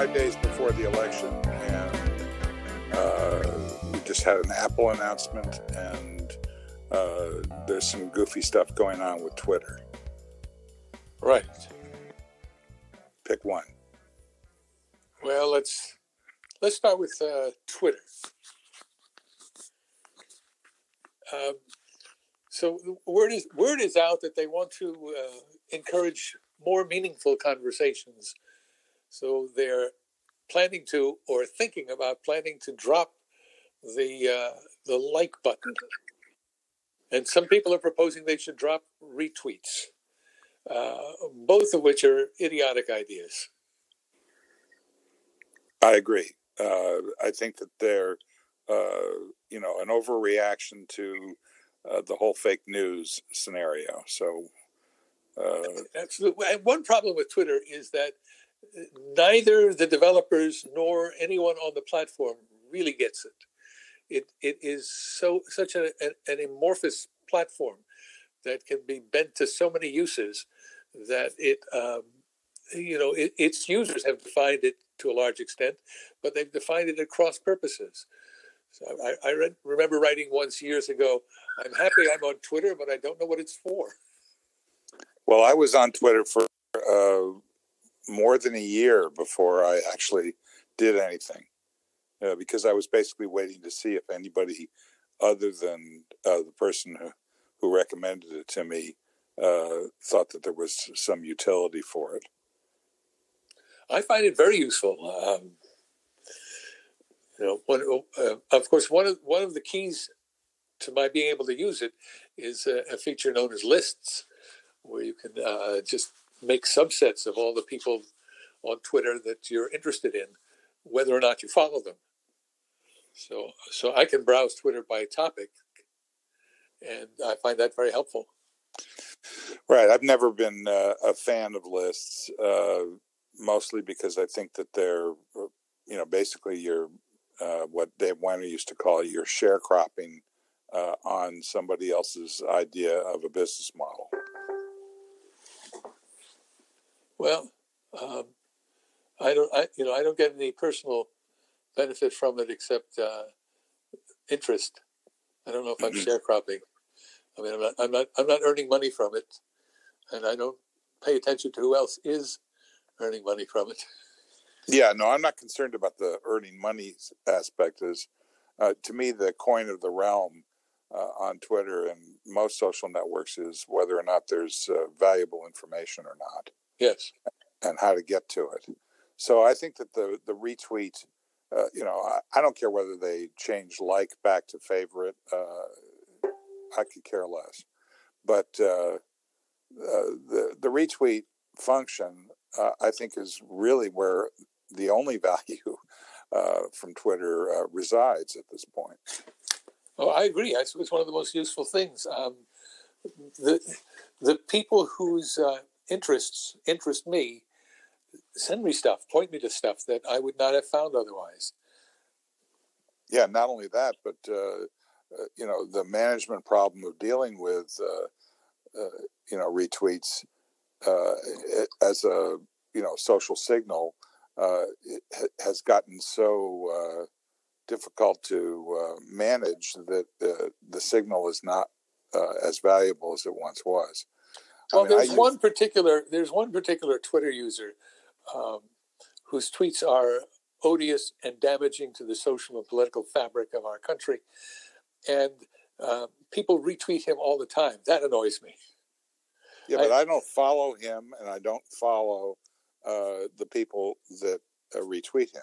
five days before the election, and uh, we just had an Apple announcement, and uh, there's some goofy stuff going on with Twitter. Right. Pick one. Well, let's let's start with uh, Twitter. Um, so word is word is out that they want to uh, encourage more meaningful conversations. So they're planning to, or thinking about planning to drop the uh, the like button, and some people are proposing they should drop retweets, uh, both of which are idiotic ideas. I agree. Uh, I think that they're, uh, you know, an overreaction to uh, the whole fake news scenario. So, uh, Absolutely. And one problem with Twitter is that neither the developers nor anyone on the platform really gets it. It it is so such a, an, an amorphous platform that can be bent to so many uses that it um, you know it, its users have defined it to a large extent, but they've defined it at cross purposes. So I, I read, remember writing once years ago, "I'm happy I'm on Twitter, but I don't know what it's for." Well, I was on Twitter for uh, more than a year before I actually did anything, uh, because I was basically waiting to see if anybody other than uh, the person who, who recommended it to me uh, thought that there was some utility for it. I find it very useful. Um, you know, one, uh, of course, one of one of the keys to my being able to use it is a, a feature known as lists, where you can uh, just make subsets of all the people on Twitter that you're interested in, whether or not you follow them. So, so I can browse Twitter by topic, and I find that very helpful. Right. I've never been uh, a fan of lists, uh, mostly because I think that they're, you know, basically you're uh, what Dave Winer used to call your sharecropping uh, on somebody else's idea of a business model. Well, um, I don't, I, you know, I don't get any personal benefit from it except uh, interest. I don't know if I'm Mhm. sharecropping. I mean, I'm not, I'm not, I'm not earning money from it, and I don't pay attention to who else is earning money from it. Yeah, no, I'm not concerned about the earning money aspect. Is uh, to me the coin of the realm uh, on Twitter and most social networks is whether or not there's uh, valuable information or not. Yes. and how to get to it. So I think that the the retweet, uh, you know, I, I don't care whether they change like back to favorite. Uh, I could care less, but uh, uh, the the retweet function, uh, I think, is really where the only value uh, from Twitter resides at this point. Oh, I agree. It's one of the most useful things. Um, the the people whose uh, interests interest me send me stuff, point me to stuff that I would not have found otherwise. Yeah, not only that, but uh, uh, you know the management problem of dealing with uh, uh, you know retweets uh, as a you know social signal uh, has gotten so difficult to manage that the signal is not as valuable as it once was. I Well, mean, I there's one particular there's one particular Twitter user um, whose tweets are odious and damaging to the social and political fabric of our country, and uh, people retweet him all the time. That annoys me. Yeah, but I, don't follow him, and I don't follow uh, the people that uh, retweet him.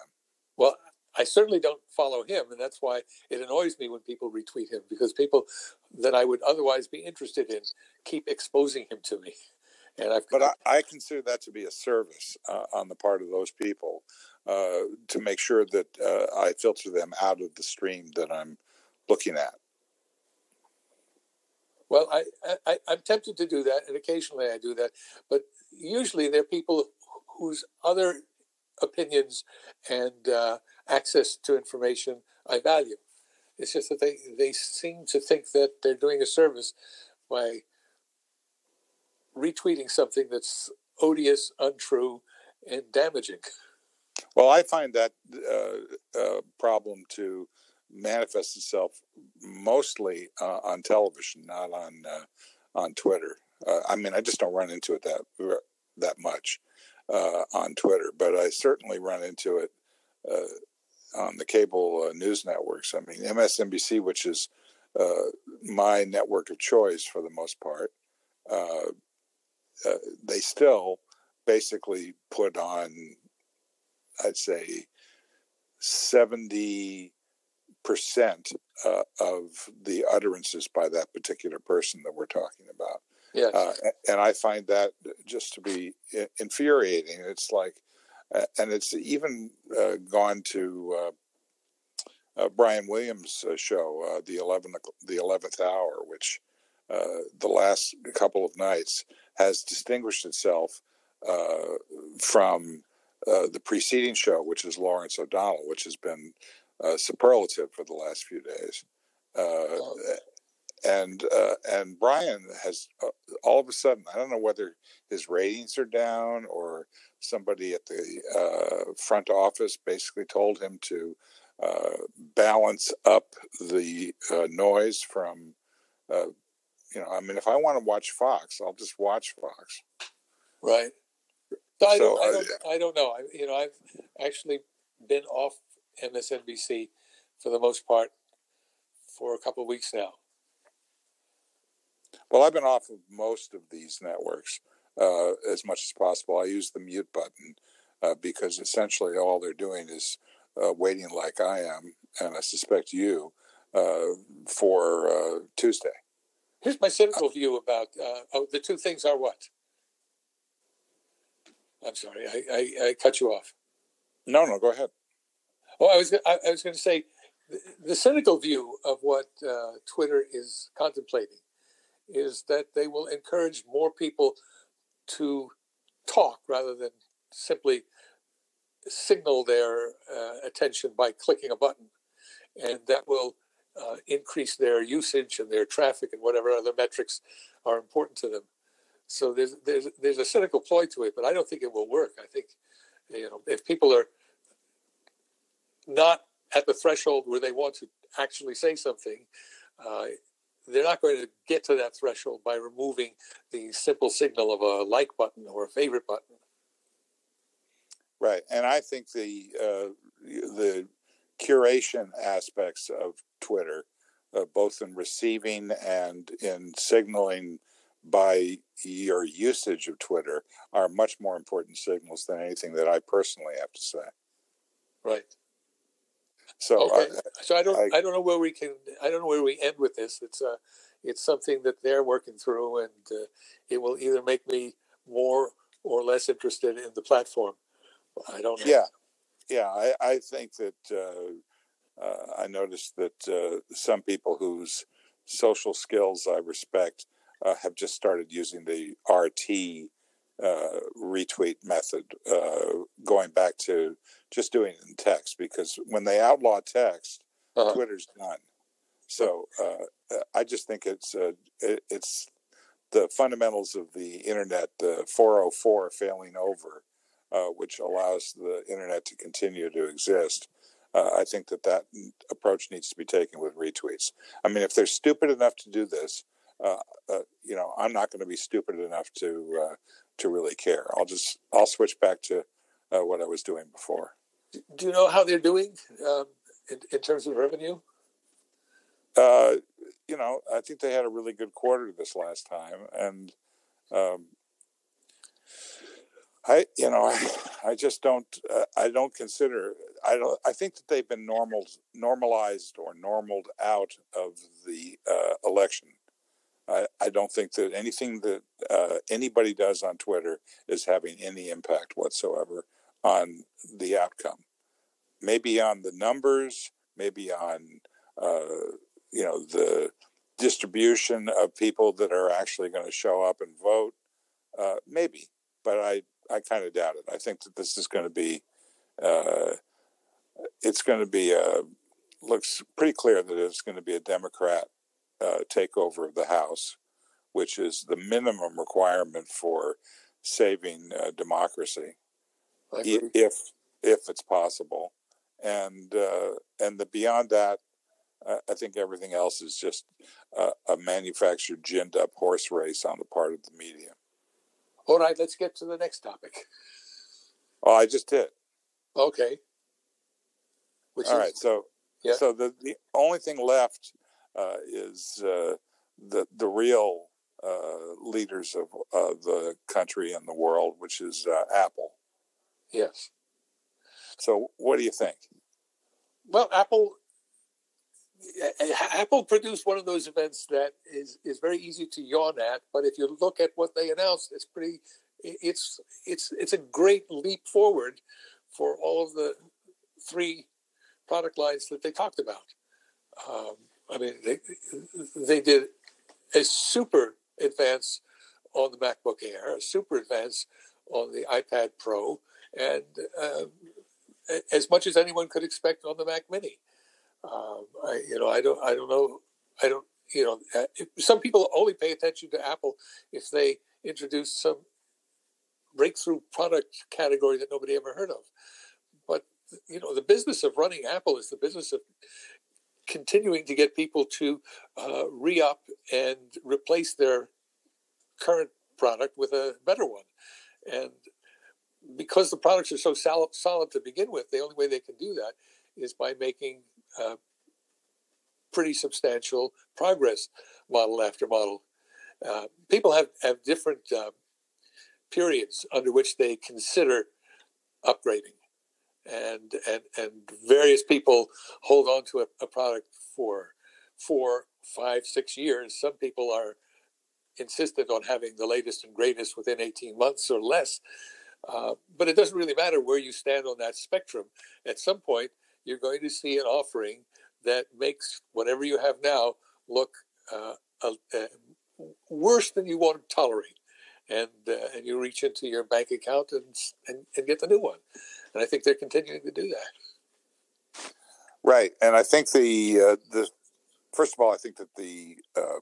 Well, I certainly don't follow him, and that's why it annoys me when people retweet him because people that I would otherwise be interested in keep exposing him to me. And I've But I, I consider that to be a service uh, on the part of those people uh, to make sure that uh, I filter them out of the stream that I'm looking at. Well, I, I, I'm tempted to do that, and occasionally I do that. But usually they're people whose other opinions and uh, access to information I value. It's just that they, they seem to think that they're doing a service by retweeting something that's odious, untrue, and damaging. Well, I find that uh, uh, problem to manifest itself mostly uh, on television, not on uh, on Twitter. Uh, I mean, I just don't run into it that that much uh, on Twitter, but I certainly run into it on the cable news networks. I mean, MSNBC, which is my network of choice for the most part, they still basically put on I'd say 70 percent uh, of the utterances by that particular person that we're talking about. Yes. Uh, and I find that just to be infuriating. It's like, uh, and it's even uh, gone to uh, uh, Brian Williams' show, the eleventh the eleventh hour, which the last couple of nights has distinguished itself from uh, the preceding show, which is Lawrence O'Donnell, which has been uh, superlative for the last few days. Uh. And uh, and Brian has uh, all of a sudden, I don't know whether his ratings are down or somebody at the uh, front office basically told him to uh, balance up the uh, noise from you know, I mean, if I want to watch Fox, I'll just watch Fox. Right. So I, don't, I, don't, I don't know. I, you know, I've actually been off MSNBC for the most part for a couple of weeks now. Well, I've been off of most of these networks uh, as much as possible. I use the mute button uh, because essentially all they're doing is uh, waiting, like I am, and I suspect you, uh, for uh, Tuesday. Here's my cynical view about uh, oh, the two things are what? I'm sorry, I, I, I cut you off. No, no, go ahead. Well, I was I, I was going to say the, the, cynical view of what uh, Twitter is contemplating is that they will encourage more people to talk rather than simply signal their uh, attention by clicking a button, and that will uh, increase their usage and their traffic and whatever other metrics are important to them. So there's there's there's a cynical ploy to it, but I don't think it will work. I think you know if people are not at the threshold where they want to actually say something, uh, they're not going to get to that threshold by removing the simple signal of a like button or a favorite button. Right, and I think the uh, the curation aspects of Twitter, uh, both in receiving and in signaling by your usage of Twitter are much more important signals than anything that I personally have to say. Right. So, okay. Uh, so I don't, I, I, don't know where we can, I don't know where we end with this. It's uh, it's something that they're working through, and uh, it will either make me more or less interested in the platform. I don't know. Yeah, yeah. I, I think that uh, uh, I noticed that uh, some people whose social skills I respect uh, have just started using the RT uh, retweet method, uh, going back to just doing it in text. Because when they outlaw text, uh-huh. Twitter's done. So uh, I just think it's uh, it, it's the fundamentals of the internet, the 404 failing over, uh, which allows the internet to continue to exist. I think that that approach needs to be taken with retweets. I mean, if they're stupid enough to do this, uh, uh, you know, I'm not going to be stupid enough to uh, to really care. I'll just I'll switch back to uh, what I was doing before. Do you know how they're doing um, in, in, terms of revenue? Uh, you know, I think they had a really good quarter this last time, and um, I, you know, I, I just don't, uh, I don't consider, I don't, I think that they've been normal, normalized or normaled out of the uh, election I, I don't think that anything that uh, anybody does on Twitter is having any impact whatsoever on the outcome. Maybe on the numbers, maybe on uh, you know the distribution of people that are actually going to show up and vote. Uh, maybe, but I I kind of doubt it. I think that this is going to be uh, it's going to be a looks pretty clear that it's going to be a Democrat uh, takeover of the House, which is the minimum requirement for saving uh, democracy. If if it's possible, and uh, and the beyond that, I think everything else is just a, a manufactured, ginned up horse race on the part of the media. All right, let's get to the next topic. Oh, I just did. Okay. Which All is, right, so yeah. so the the only thing left uh, is uh, the the real uh, leaders of the country and the world, which is uh, Apple. Yes. So, what do you think? Well, Apple Apple produced one of those events that is is very easy to yawn at, but if you look at what they announced, it's pretty. It's it's it's a great leap forward for all of the three product lines that they talked about. Um, I mean, they they did a super advance on the MacBook Air, a super advance on the iPad Pro, and uh, as much as anyone could expect on the Mac Mini. Um, I, you know, I don't, I don't know, I don't, you know, uh, some people only pay attention to Apple if they introduce some breakthrough product category that nobody ever heard of. But you know, the business of running Apple is the business of continuing to get people to uh, re-up and replace their current product with a better one. And because the products are so solid, solid to begin with, the only way they can do that is by making uh, pretty substantial progress model after model. Uh, people have, have different uh, periods under which they consider upgrading. And, and, and various people hold on to a, a product for four, five, six years. Some people are insistent on having the latest and greatest within 18 months or less. Uh, but it doesn't really matter where you stand on that spectrum. At some point, you're going to see an offering that makes whatever you have now look uh, uh, worse than you want to tolerate. And, uh, and you reach into your bank account and, and, and get the new one. And I think they're continuing to do that. Right. And I think the, uh, the first of all, I think that the uh,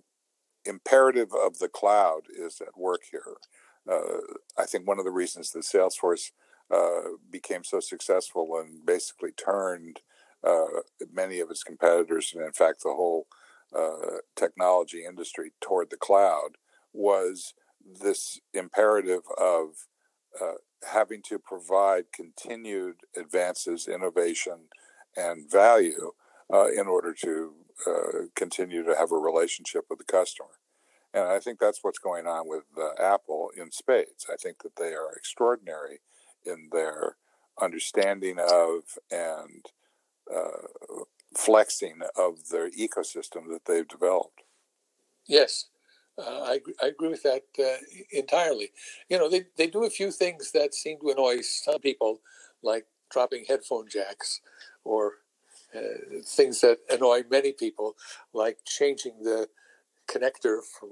imperative of the cloud is at work here. Uh, I think one of the reasons that Salesforce uh, became so successful and basically turned uh, many of its competitors, and in fact the whole uh, technology industry, toward the cloud was this imperative of uh, having to provide continued advances, innovation, and value uh, in order to uh, continue to have a relationship with the customer. And I think that's what's going on with uh, Apple in spades. I think that they are extraordinary in their understanding of and uh, flexing of their ecosystem that they've developed. Yes, uh, I, I agree with that uh, entirely. You know, they, they do a few things that seem to annoy some people, like dropping headphone jacks or uh, things that annoy many people, like changing the connector from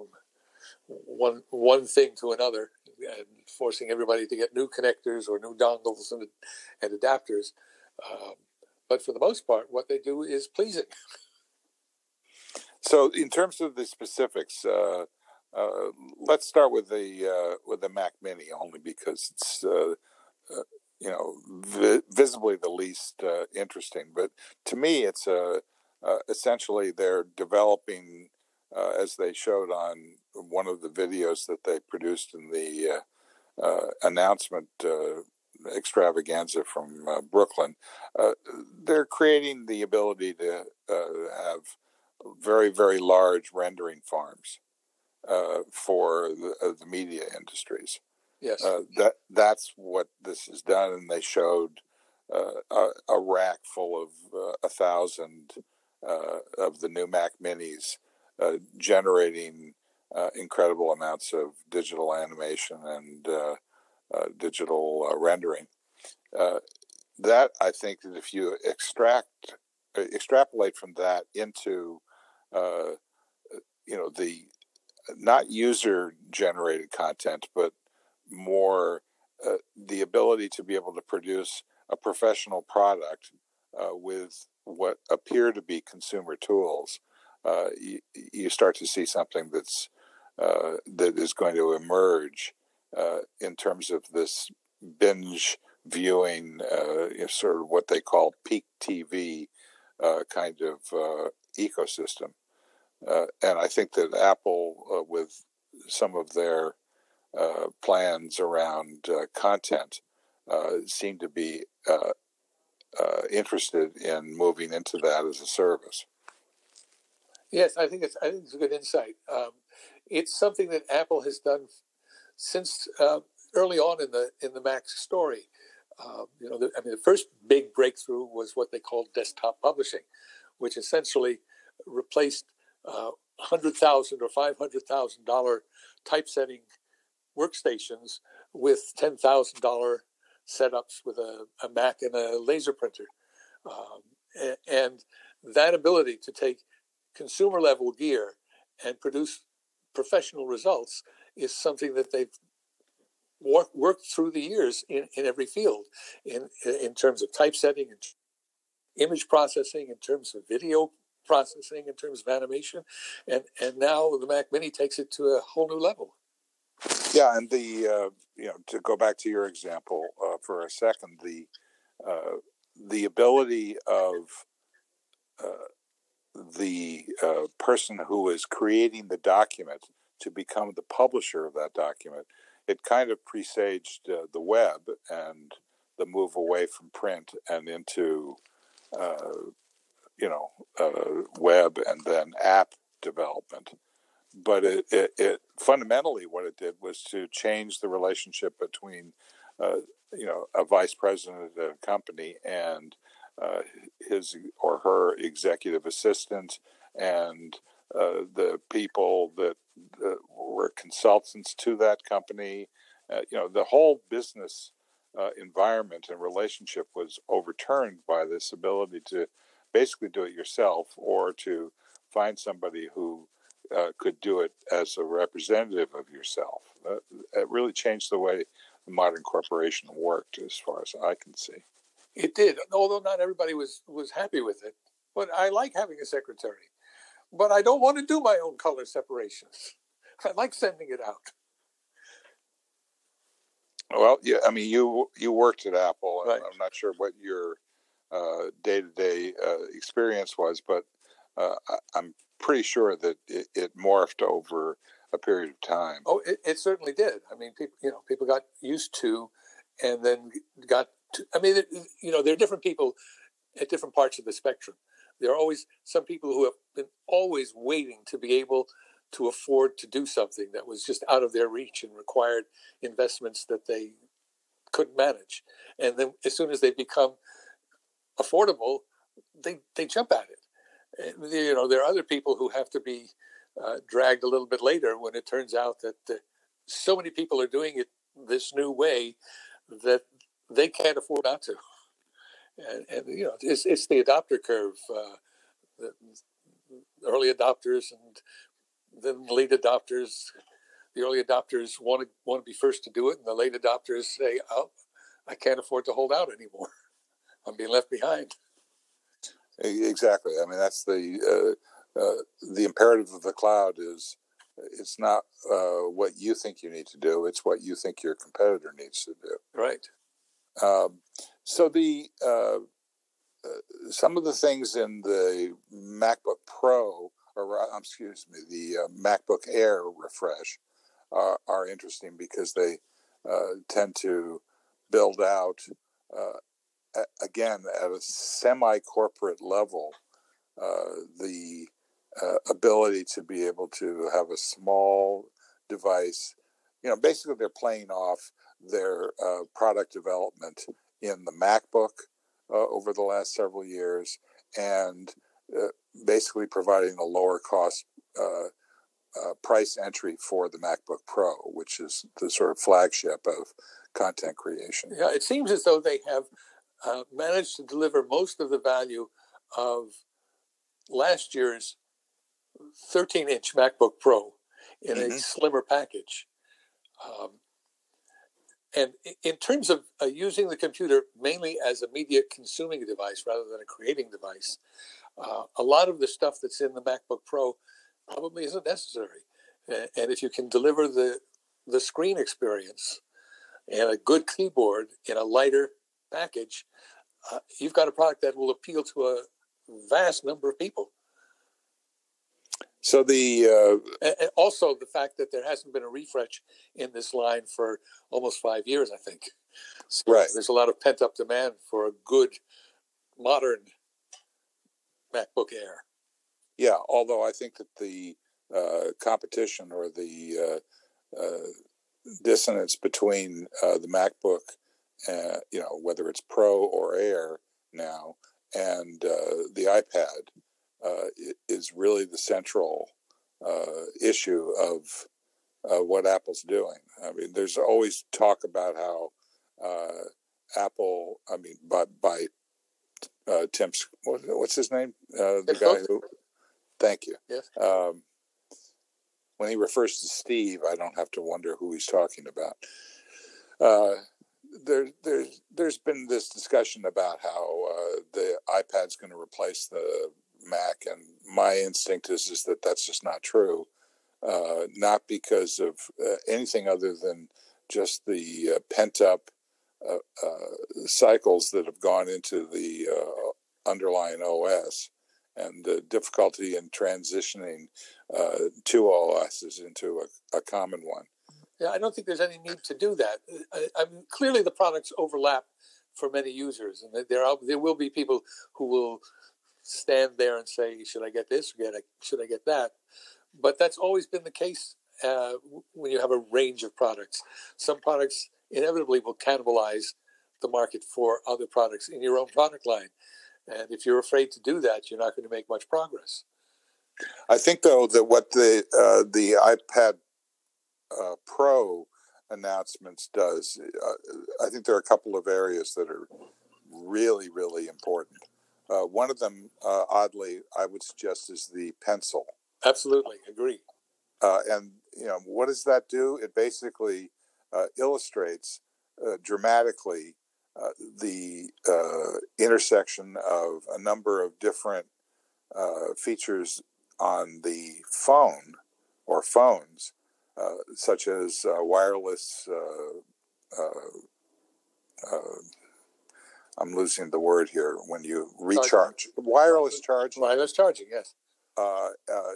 one one thing to another and forcing everybody to get new connectors or new dongles and, and adapters. Um, but for the most part, what they do is pleasing. So, in terms of the specifics, uh, uh, let's start with the uh, with the Mac Mini only because it's uh, uh, you know vi- visibly the least uh, interesting. But to me, it's essentially they're developing as they showed on one of the videos that they produced in the announcement extravaganza from Brooklyn, they're creating the ability to have very, very large rendering farms uh, for the, uh, the, media industries. Yes, that that's what this has done, and they showed a, a, rack full of a thousand of the new Mac Minis, generating incredible amounts of digital animation and uh, digital uh, rendering. Uh, that I think that if you extract extrapolate from that into you know the not user generated content, but more uh, the ability to be able to produce a professional product uh, with what appear to be consumer tools, uh, you, you, start to see something that's that is going to emerge uh, in terms of this binge viewing, uh, you know, sort of what they call peak TV uh, kind of uh, ecosystem. Uh, and I think that Apple, uh, with some of their uh, plans around content, seem to be interested in moving into that as a service. Yes, I think it's I think it's a good insight. Um, it's something that Apple has done since uh, early on in the in the Mac story. Uh, you know, the, I mean, the first big breakthrough was what they called desktop publishing, which essentially replaced uh, hundred thousand or five hundred thousand dollar typesetting workstations with ten thousand dollar setups with a, a, Mac and a laser printer, um, and, that ability to take consumer level gear and produce professional results is something that they've work, worked through the years in, in every field in, in terms of typesetting and image processing, in terms of video processing, in terms of animation. And, and now the Mac Mini takes it to a whole new level. Yeah, and the uh, you know to go back to your example uh, for a second, the uh, the ability of uh, the uh, person who is creating the document to become the publisher of that document, it kind of presaged uh, the web and the move away from print and into, you know, uh, web and then app development. But it, it, it, fundamentally what it did was to change the relationship between, uh, you know, a vice president at a company and uh, his or her executive assistant and uh, the people that, that, were consultants to that company. Uh, you know, the whole business uh, environment and relationship was overturned by this ability to basically do it yourself or to find somebody who uh, could do it as a representative of yourself. it really changed the way the modern corporation worked, as far as I can see. It did, although not everybody was was happy with it. But I like having a secretary. But I don't want to do my own color separations. I like sending it out. Well, yeah, I mean, you you worked at Apple, right. I'm not sure what your day to day experience was, but uh, I'm pretty sure that it, it, morphed over a period of time. Oh, it, it certainly did. I mean, people, you know, people got used to, and then got I mean, you know, there are different people at different parts of the spectrum. There are always some people who have been always waiting to be able to afford to do something that was just out of their reach and required investments that they couldn't manage. And then as soon as they become affordable, they, they jump at it. You know, there are other people who have to be uh, dragged a little bit later when it turns out that uh, so many people are doing it this new way that they can't afford not to. And, and you know, it's, it's the adopter curve. Uh, the early adopters and then late adopters. The early adopters want to want to be first to do it, and the late adopters say, "Oh, I can't afford to hold out anymore. I'm being left behind." Exactly. I mean, that's the uh, uh, the imperative of the cloud is it's not uh, what you think you need to do; it's what you think your competitor needs to do. Right. Um, so the uh, uh, some of the things in the MacBook Pro, or uh, excuse me, the uh, MacBook Air refresh, are, are interesting because they uh, tend to build out uh, again at a semi-corporate level the ability to be able to have a small device. You know, basically, they're playing off their uh, product development in the MacBook uh, over the last several years and uh, basically providing a lower cost uh, uh, price entry for the MacBook Pro, which is the sort of flagship of content creation. Yeah, it seems as though they have uh, managed to deliver most of the value of last year's 13 inch MacBook Pro in mm-hmm. a slimmer package. Um, and in terms of uh, using the computer mainly as a media consuming device rather than a creating device, uh, a lot of the stuff that's in the MacBook Pro probably isn't necessary. And if you can deliver the the screen experience and a good keyboard in a lighter package, uh, you've got a product that will appeal to a vast number of people. So the uh, and also the fact that there hasn't been a refresh in this line for almost five years, I think. So right. There's a lot of pent up demand for a good modern MacBook Air. Yeah, although I think that the uh, competition or the uh, uh dissonance between uh, the MacBook, uh, you know, whether it's Pro or Air now, and the iPad uh, is really the central uh, issue of uh, what Apple's doing. I mean, there's always talk about how uh, Apple, I mean, by, by uh, Tim, what's his name? Uh, the guy who, thank you. Yes. Um, when he refers to Steve, I don't have to wonder who he's talking about. There, there's there's been this discussion about how uh, the iPad's going to replace the Mac, and my instinct is is that that's just not true. Uh, not because of uh, anything other than just the uh, pent up uh, uh, cycles that have gone into the uh, underlying OS and the difficulty in transitioning two OSs into a, a, common one. Yeah, I don't think there's any need to do that. I, I mean, clearly, the products overlap for many users, and there are there will be people who will stand there and say, should I get this or should I get that? But that's always been the case uh, when you have a range of products. Some products inevitably will cannibalize the market for other products in your own product line. And if you're afraid to do that, you're not going to make much progress. I think, though, that what the uh, the iPad uh, Pro announcements does, uh, I think there are a couple of areas that are really, really important. Uh, one of them, uh, oddly, I would suggest is the pencil. Absolutely, agree. Uh, and you know, what does that do? It basically uh, illustrates uh, dramatically uh, the intersection of a number of different features on the phone or phones, such as wireless. I'm losing the word here when you recharge wireless charging. Wireless charging, yes. Uh, uh,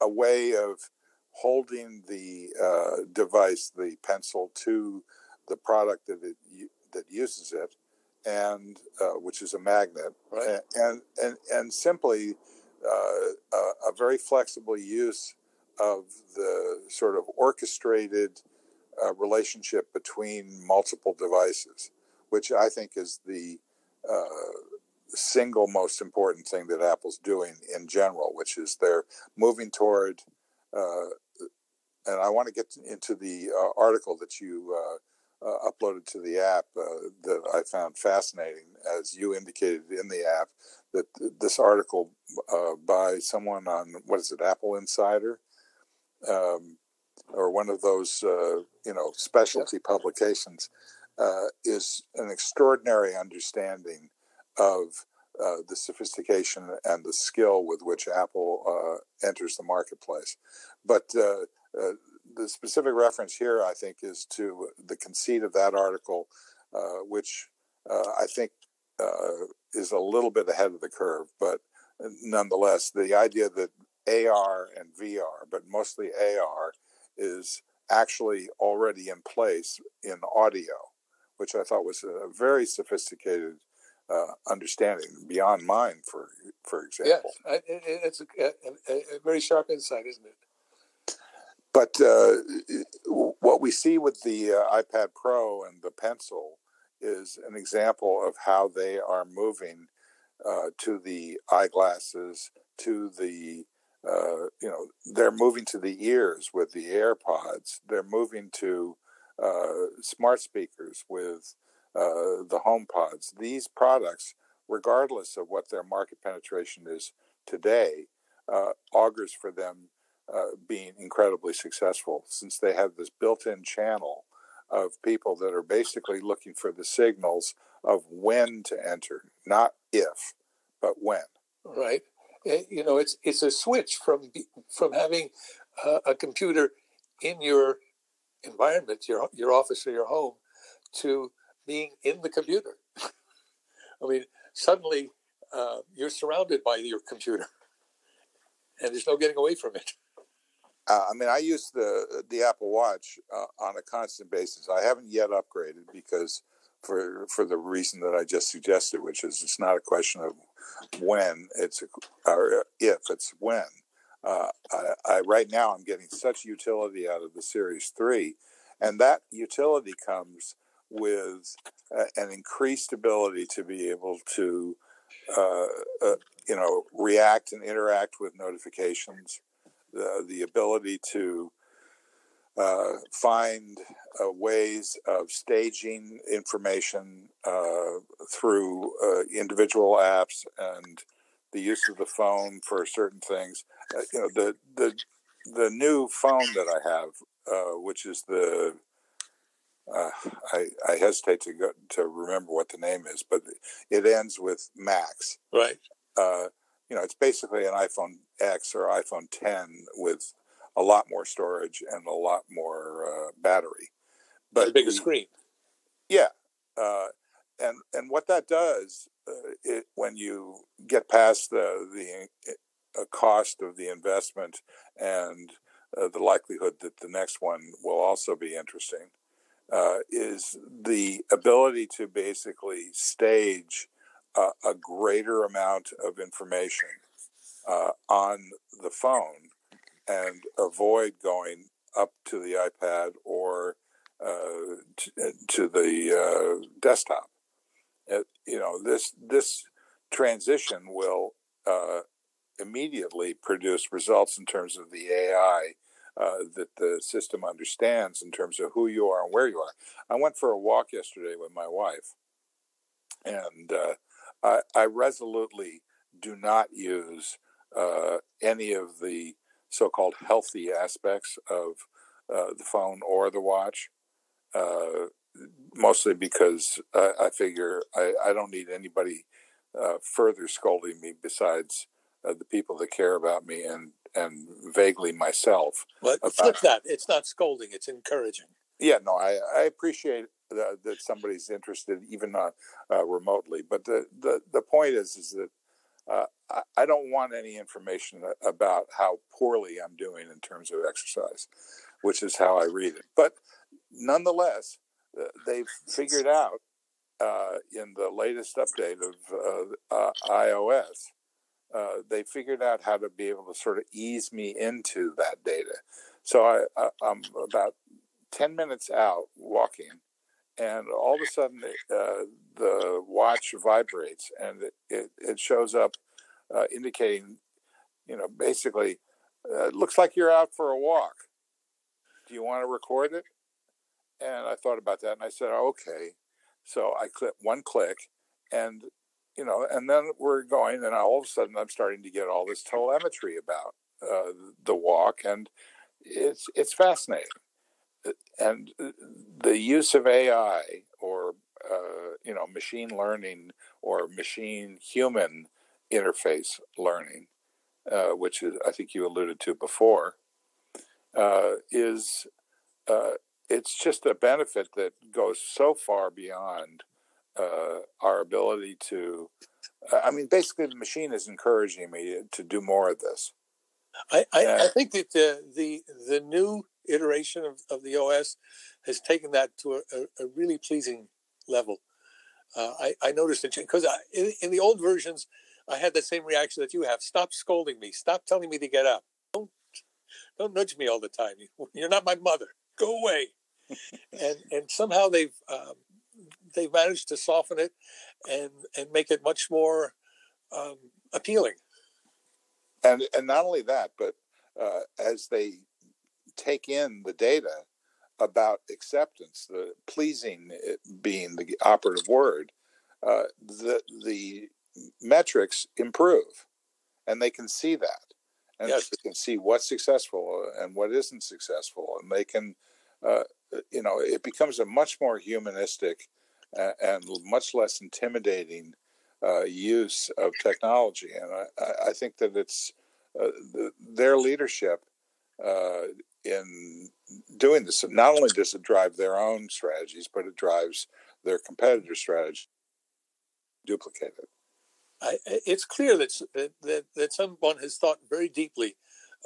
a way of holding the uh, device, the pencil, to the product that it that uses it, and uh, which is a magnet, right. and and and simply uh, a, a very flexible use of the sort of orchestrated uh, relationship between multiple devices which I think is the uh, single most important thing that Apple's doing in general, which is they're moving toward. Uh, and I want to get into the uh, article that you uh, uh, uploaded to the app that I found fascinating, as you indicated in the app, that this article by someone on what is it, Apple Insider, um, or one of those you know specialty publications uh, is an extraordinary understanding of uh, the sophistication and the skill with which Apple uh, enters the marketplace. But uh, uh, the specific reference here, I think, is to the conceit of that article, uh, which I think is a little bit ahead of the curve. But nonetheless, the idea that AR and VR, but mostly AR, is actually already in place in audio which I thought was a very sophisticated uh, understanding beyond mine, for for example. Yes, it's a, a, a, very sharp insight, isn't it? But uh, what we see with the uh, iPad Pro and the Pencil is an example of how they are moving uh, to the eyeglasses, to the uh, you know, they're moving to the ears with the AirPods. They're moving to uh, smart speakers, with uh, the HomePods. These products, regardless of what their market penetration is today, uh, augurs for them uh, being incredibly successful since they have this built-in channel of people that are basically looking for the signals of when to enter, not if, but when. Right. Eh, you know, it's it's a switch from from having a computer in your environment, your your office or your home, to being in the computer. I mean, suddenly uh, you're surrounded by your computer, and there's no getting away from it. Uh, I mean, I use the the Apple Watch uh, on a constant basis. I haven't yet upgraded because for for the reason that I just suggested, which is it's not a question of when it's a, or if it's when. Uh, I, I, right now I'm getting such utility out of the Series Three, and that utility comes with uh, an increased ability to be able to, uh, uh you know, react and interact with notifications, the the ability to uh, find uh, ways of staging information uh, through uh, individual apps and the use of the phone for certain things. Uh, you know, the the the new phone that I have, uh, which is the I, I hesitate to go, to remember what the name is, but it ends with Max. Right. you know, it's basically an iPhone X or iPhone 10 with a lot more storage and a lot more uh, battery, but a bigger the, screen. Yeah, uh, and and what that does, uh, it, when you get past the the uh, cost of the investment and uh, the likelihood that the next one will also be interesting, uh, is the ability to basically stage a greater amount of information on the phone and avoid going up to the iPad or uh, to, to, the uh, desktop. You know, this this transition will uh, immediately produce results in terms of the AI uh, that the system understands in terms of who you are and where you are. I went for a walk yesterday with my wife, and uh, I, I, resolutely do not use uh, any of the so-called healthy aspects of uh, the phone or the watch. Uh, mostly because I, I figure I, I, don't need anybody uh, further scolding me besides uh, the people that care about me and and vaguely myself. But flip that. It's not scolding. It's encouraging. Yeah, no, I, I appreciate that, that somebody's interested, even not uh, remotely. But the, the, the point is, is that uh, I don't want any information about how poorly I'm doing in terms of exercise, which is how I read it. But nonetheless, uh, they've figured out uh, in the latest update of uh, uh iOS, uh, they figured out how to be able to sort of ease me into that data. So I, am about 10 minutes out walking, and all of a sudden uh, the watch vibrates and it, it, shows up uh, indicating, you know, basically, uh, it looks like you're out for a walk. Do you want to record it? And I thought about that and I said, okay. So I click one click and, you know, and then we're going and all of a sudden I'm starting to get all this telemetry about uh, the walk and it's, it's fascinating and the use of AI or uh, you know machine learning or machine human interface learning, uh, which is I think you alluded to before, uh, is uh, it's just a benefit that goes so far beyond uh, our ability to. I mean, basically, the machine is encouraging me to do more of this. I, I, I think that the, the the new iteration of, of the OS has taken that to a, a really pleasing level. Uh, I, I noticed it because in, in, the old versions, I had the same reaction that you have. Stop scolding me. Stop telling me to get up. Don't don't nudge me all the time. You're not my mother. Go away. and and somehow they've um, they've managed to soften it and and make it much more um, appealing. And and not only that, but uh, as they take in the data about acceptance, the pleasing being the operative word, uh, the the metrics improve, and they can see that, and yes. they can see what's successful and what isn't successful, and they can, uh, you know, it becomes a much more humanistic uh, and much less intimidating uh, use of technology, and I, I think that it's uh, the, their leadership uh, in doing this. Not only does it drive their own strategies, but it drives their competitor strategy. Duplicate it. I, it's clear that, that that someone has thought very deeply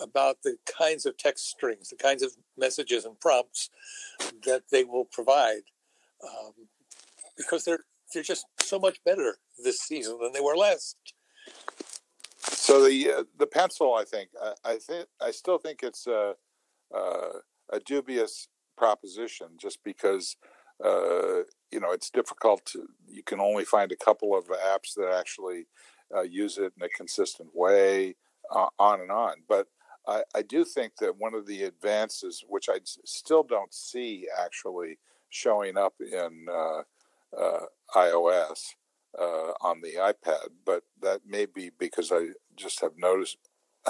about the kinds of text strings, the kinds of messages and prompts that they will provide, um, because they're they're just so much better this season than they were last. So the uh, the pencil, I think, I, I, think I still think it's a, uh, a dubious proposition, just because uh, you know it's difficult to. You can only find a couple of apps that actually uh, use it in a consistent way, uh, on and on. But I, I, do think that one of the advances, which I still don't see actually showing up in uh, iOS, uh, on the iPad, but that may be because I just have noticed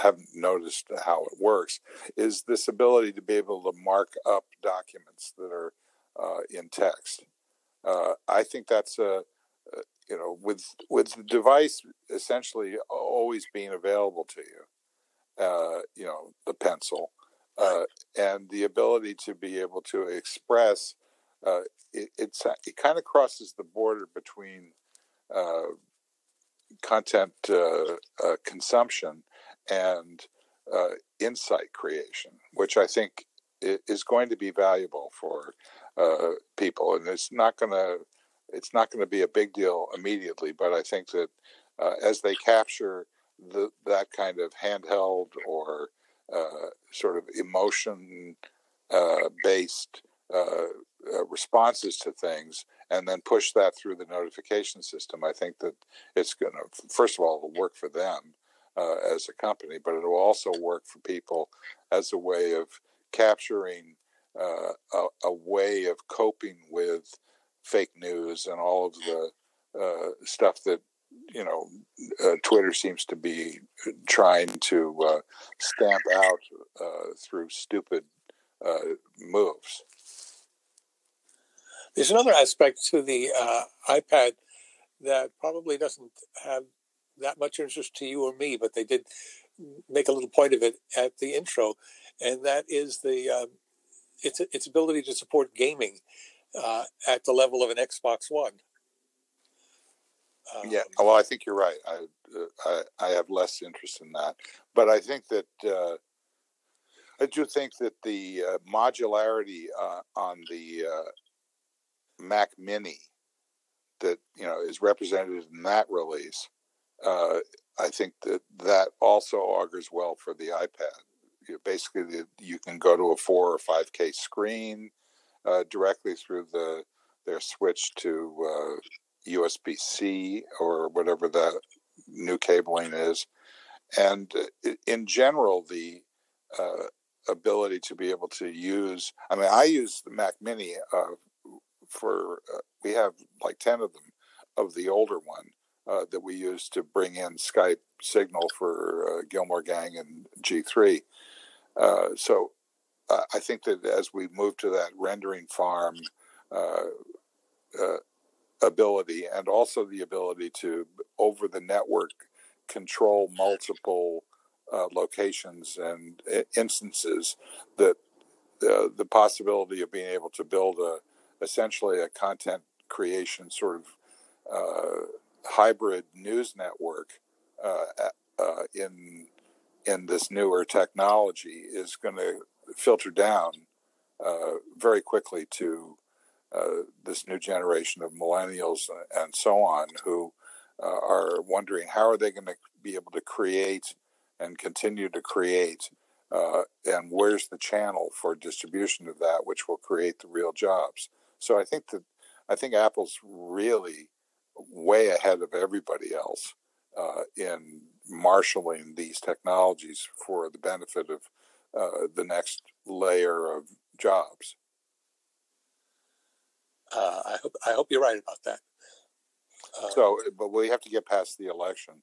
haven't noticed how it works. Is this ability to be able to mark up documents that are uh, in text? Uh, I think that's a you know with with the device essentially always being available to you, uh, you know the pencil. Uh, and the ability to be able to express uh, it, it's it kind of crosses the border between uh, content uh, uh, consumption and insight creation, which I think is going to be valuable for people. And it's not going to it's not going to be a big deal immediately, but I think that uh, as they capture the, that kind of handheld or uh, sort of emotion uh, based responses to things, and then push that through the notification system, I think that it's going to, first of all, work for them uh, as a company, but it will also work for people as a way of capturing uh, a, a, way of coping with fake news and all of the uh, stuff that you know uh, Twitter seems to be trying to uh, stamp out uh, through stupid moves. There's another aspect to the iPad that probably doesn't have that much interest to you or me, but they did make a little point of it at the intro, and that is the um, its its ability to support gaming uh, at the level of an Xbox One. Um, yeah, well, I think you're right. I, uh, I, I have less interest in that, but I think that uh, I do think that the uh, modularity uh, on the uh, Mac Mini that you know is represented in that release, uh, I think that that also augurs well for the iPad. You know, basically, you can go to a four or five K screen uh, directly through the their switch to uh, USB C or whatever that new cabling is, and uh, in general, the uh, ability to be able to use. I mean, I use the Mac Mini uh, for we have like 10 of them of the older one uh, that we use to bring in Skype signal for uh, Gillmor Gang and G3. Uh, so uh, I think that as we move to that rendering farm uh, ability and also the ability to over the network control multiple locations and instances that the possibility of being able to build a essentially a content creation sort of hybrid news network uh, uh, in in this newer technology is going to filter down uh, very quickly to uh, this new generation of millennials and so on who uh, are wondering how are they going to be able to create and continue to create and where's the channel for distribution of that which will create the real jobs. So I think that I think Apple's really way ahead of everybody else uh, in marshaling these technologies for the benefit of uh, the next layer of jobs. Uh, I hope I hope you're right about that. Uh, so, but we have to get past the election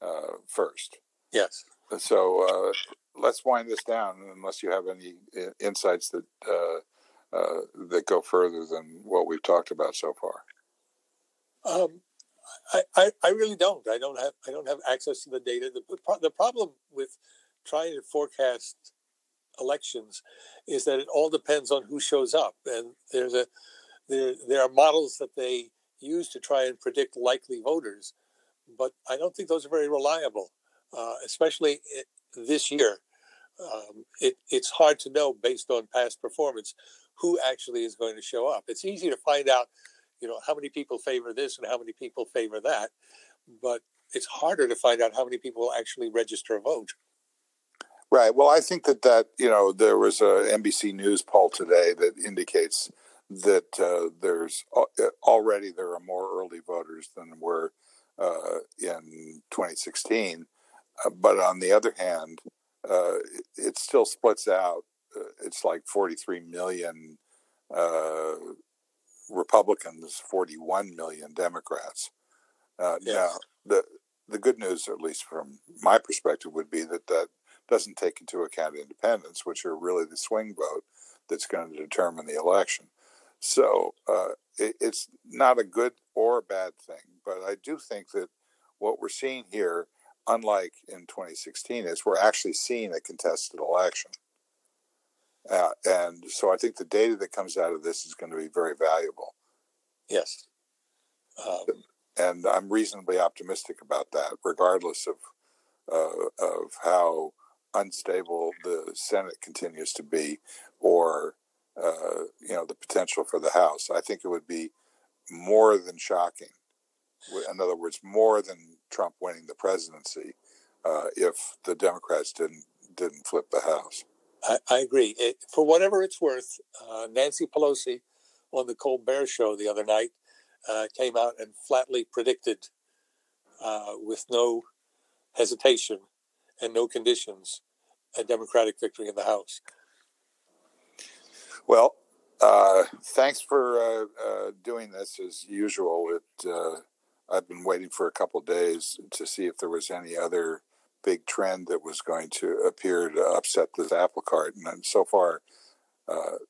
uh, first. Yes. So uh, let's wind this down, unless you have any insights that uh, that go further than what we've talked about so far? Um, I, I, I, really don't. I don't have I don't have access to the data. The, the problem with trying to forecast elections is that it all depends on who shows up, and there's a there there are models that they use to try and predict likely voters, but I don't think those are very reliable, uh, especially this year. Um, it, it's hard to know based on past performance who actually is going to show up. It's easy to find out, you know, how many people favor this and how many people favor that, but it's harder to find out how many people actually register a vote. Right. Well, I think that that you know there was a NBC News poll today that indicates that uh, there's uh, already there are more early voters than were uh, in 2016. Uh, but on the other hand, uh, it, it, still splits out. Uh, it's like 43 million Republicans, 41 million Democrats. Yes. Now, the the good news, at least from my perspective, would be that that doesn't take into account independents, which are really the swing vote that's going to determine the election. So uh, it, it's not a good or a bad thing, but I do think that what we're seeing here, unlike in 2016, is we're actually seeing a contested election. Uh, and so I think the data that comes out of this is going to be very valuable. Yes. Um, and I'm reasonably optimistic about that, regardless of uh, of how unstable the Senate continues to be, or uh, you know the potential for the House. I think it would be more than shocking. In other words, more than Trump winning the presidency uh, if the Democrats didn't didn't flip the House. I, I agree. It, for whatever it's worth, uh, Nancy Pelosi on the Colbert Show the other night uh, came out and flatly predicted, uh, with no hesitation and no conditions, a Democratic victory in the House. Well, uh, thanks for uh, uh, doing this as usual. It I've been waiting for a couple days to see if there was any other big trend that was going to appear to upset this apple cart, and so far,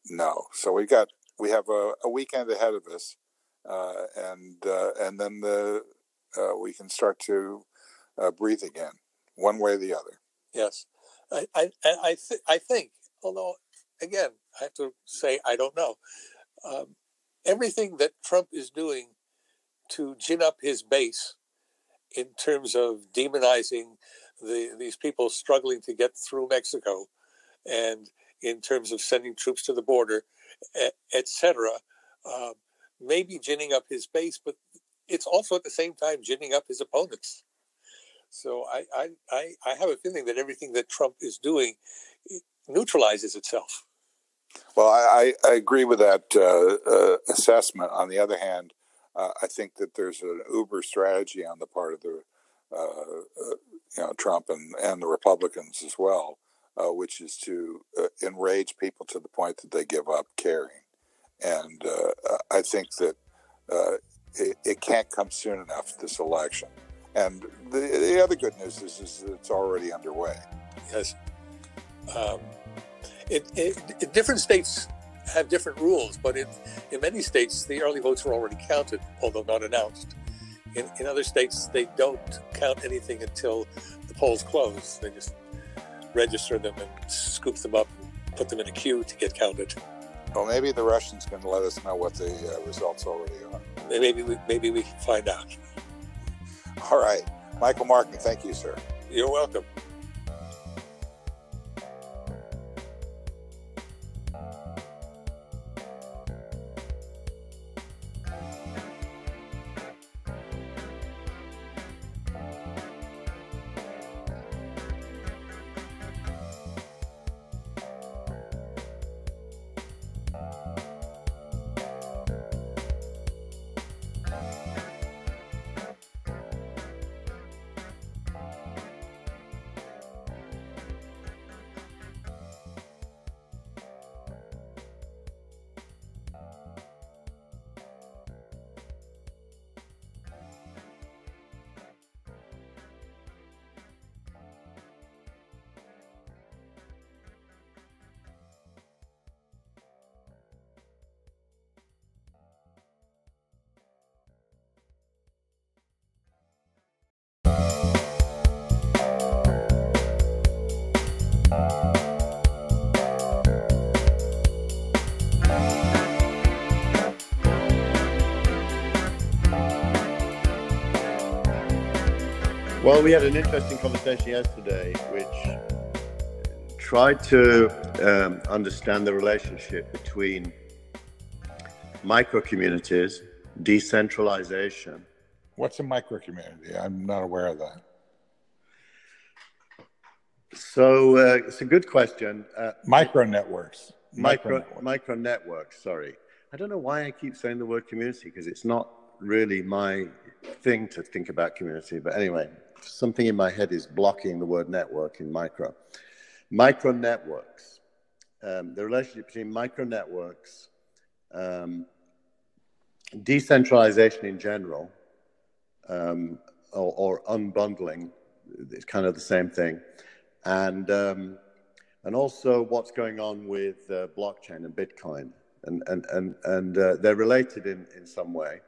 no. So we got we have a, a weekend ahead of us uh, and uh, and then the uh, we can start to uh, breathe again, one way or the other. Yes, I I I, th- I think, although again I have to say I don't know. Um, everything that Trump is doing to gin up his base in terms of demonizing the, these people struggling to get through Mexico, and in terms of sending troops to the border, etc. Um, maybe ginning up his base, but it's also at the same time ginning up his opponents. So I, I, I, I have a feeling that everything that Trump is doing neutralizes itself. Well, I, I agree with that uh, uh, assessment. On the other hand, uh, I think that there's an uber strategy on the part of the uh, uh, you know Trump and, and the Republicans as well, uh, which is to enrage people to the point that they give up caring. And uh, I think that uh, it, it, can't come soon enough, this election. And the, the other good news is, is that it's already underway. Yes. Um, it, it, different states have different rules, but in, in many states, the early votes are already counted, although not announced. In, in other states, they don't count anything until the polls close. They just register them and scoop them up and put them in a queue to get counted. Well, maybe the Russians can let us know what the uh, results already are. Maybe we, maybe we can find out. All right. Michael Markman, thank you, sir. You're welcome. Well, we had an interesting conversation yesterday, which tried to um, understand the relationship between micro communities, decentralization. What's a micro community? I'm not aware of that. So uh, it's a good question. Uh, micro networks. Micro, micro, micro networks. Sorry, I don't know why I keep saying the word community because it's not really my thing to think about community. But anyway, something in my head is blocking the word network in micro. Micro networks. Um, the relationship between micro networks, um, decentralization in general, um, or, or, unbundling, is kind of the same thing, and um, and also what's going on with uh, blockchain and Bitcoin, and and and and uh, they're related in in some way.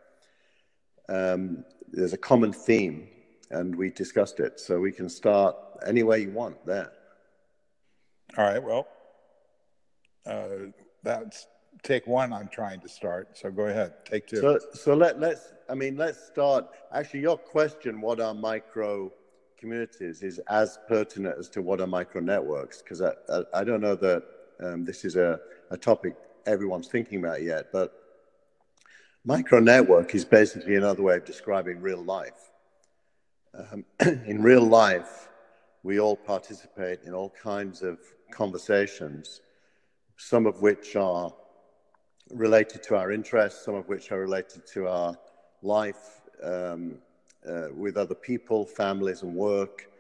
Um, there's a common theme, and we discussed it. So we can start any way you want there. All right. Well, uh, that's take one. I'm trying to start. So go ahead. Take two. So, so let let's. I mean, let's start. Actually, your question, "What are micro communities?" is as pertinent as to what are micro networks, because I, I, I don't know that um, this is a, a topic everyone's thinking about yet, but Micro network is basically another way of describing real life. Um, in real life, we all participate in all kinds of conversations, some of which are related to our interests, some of which are related to our life um, uh, with other people, families, and work,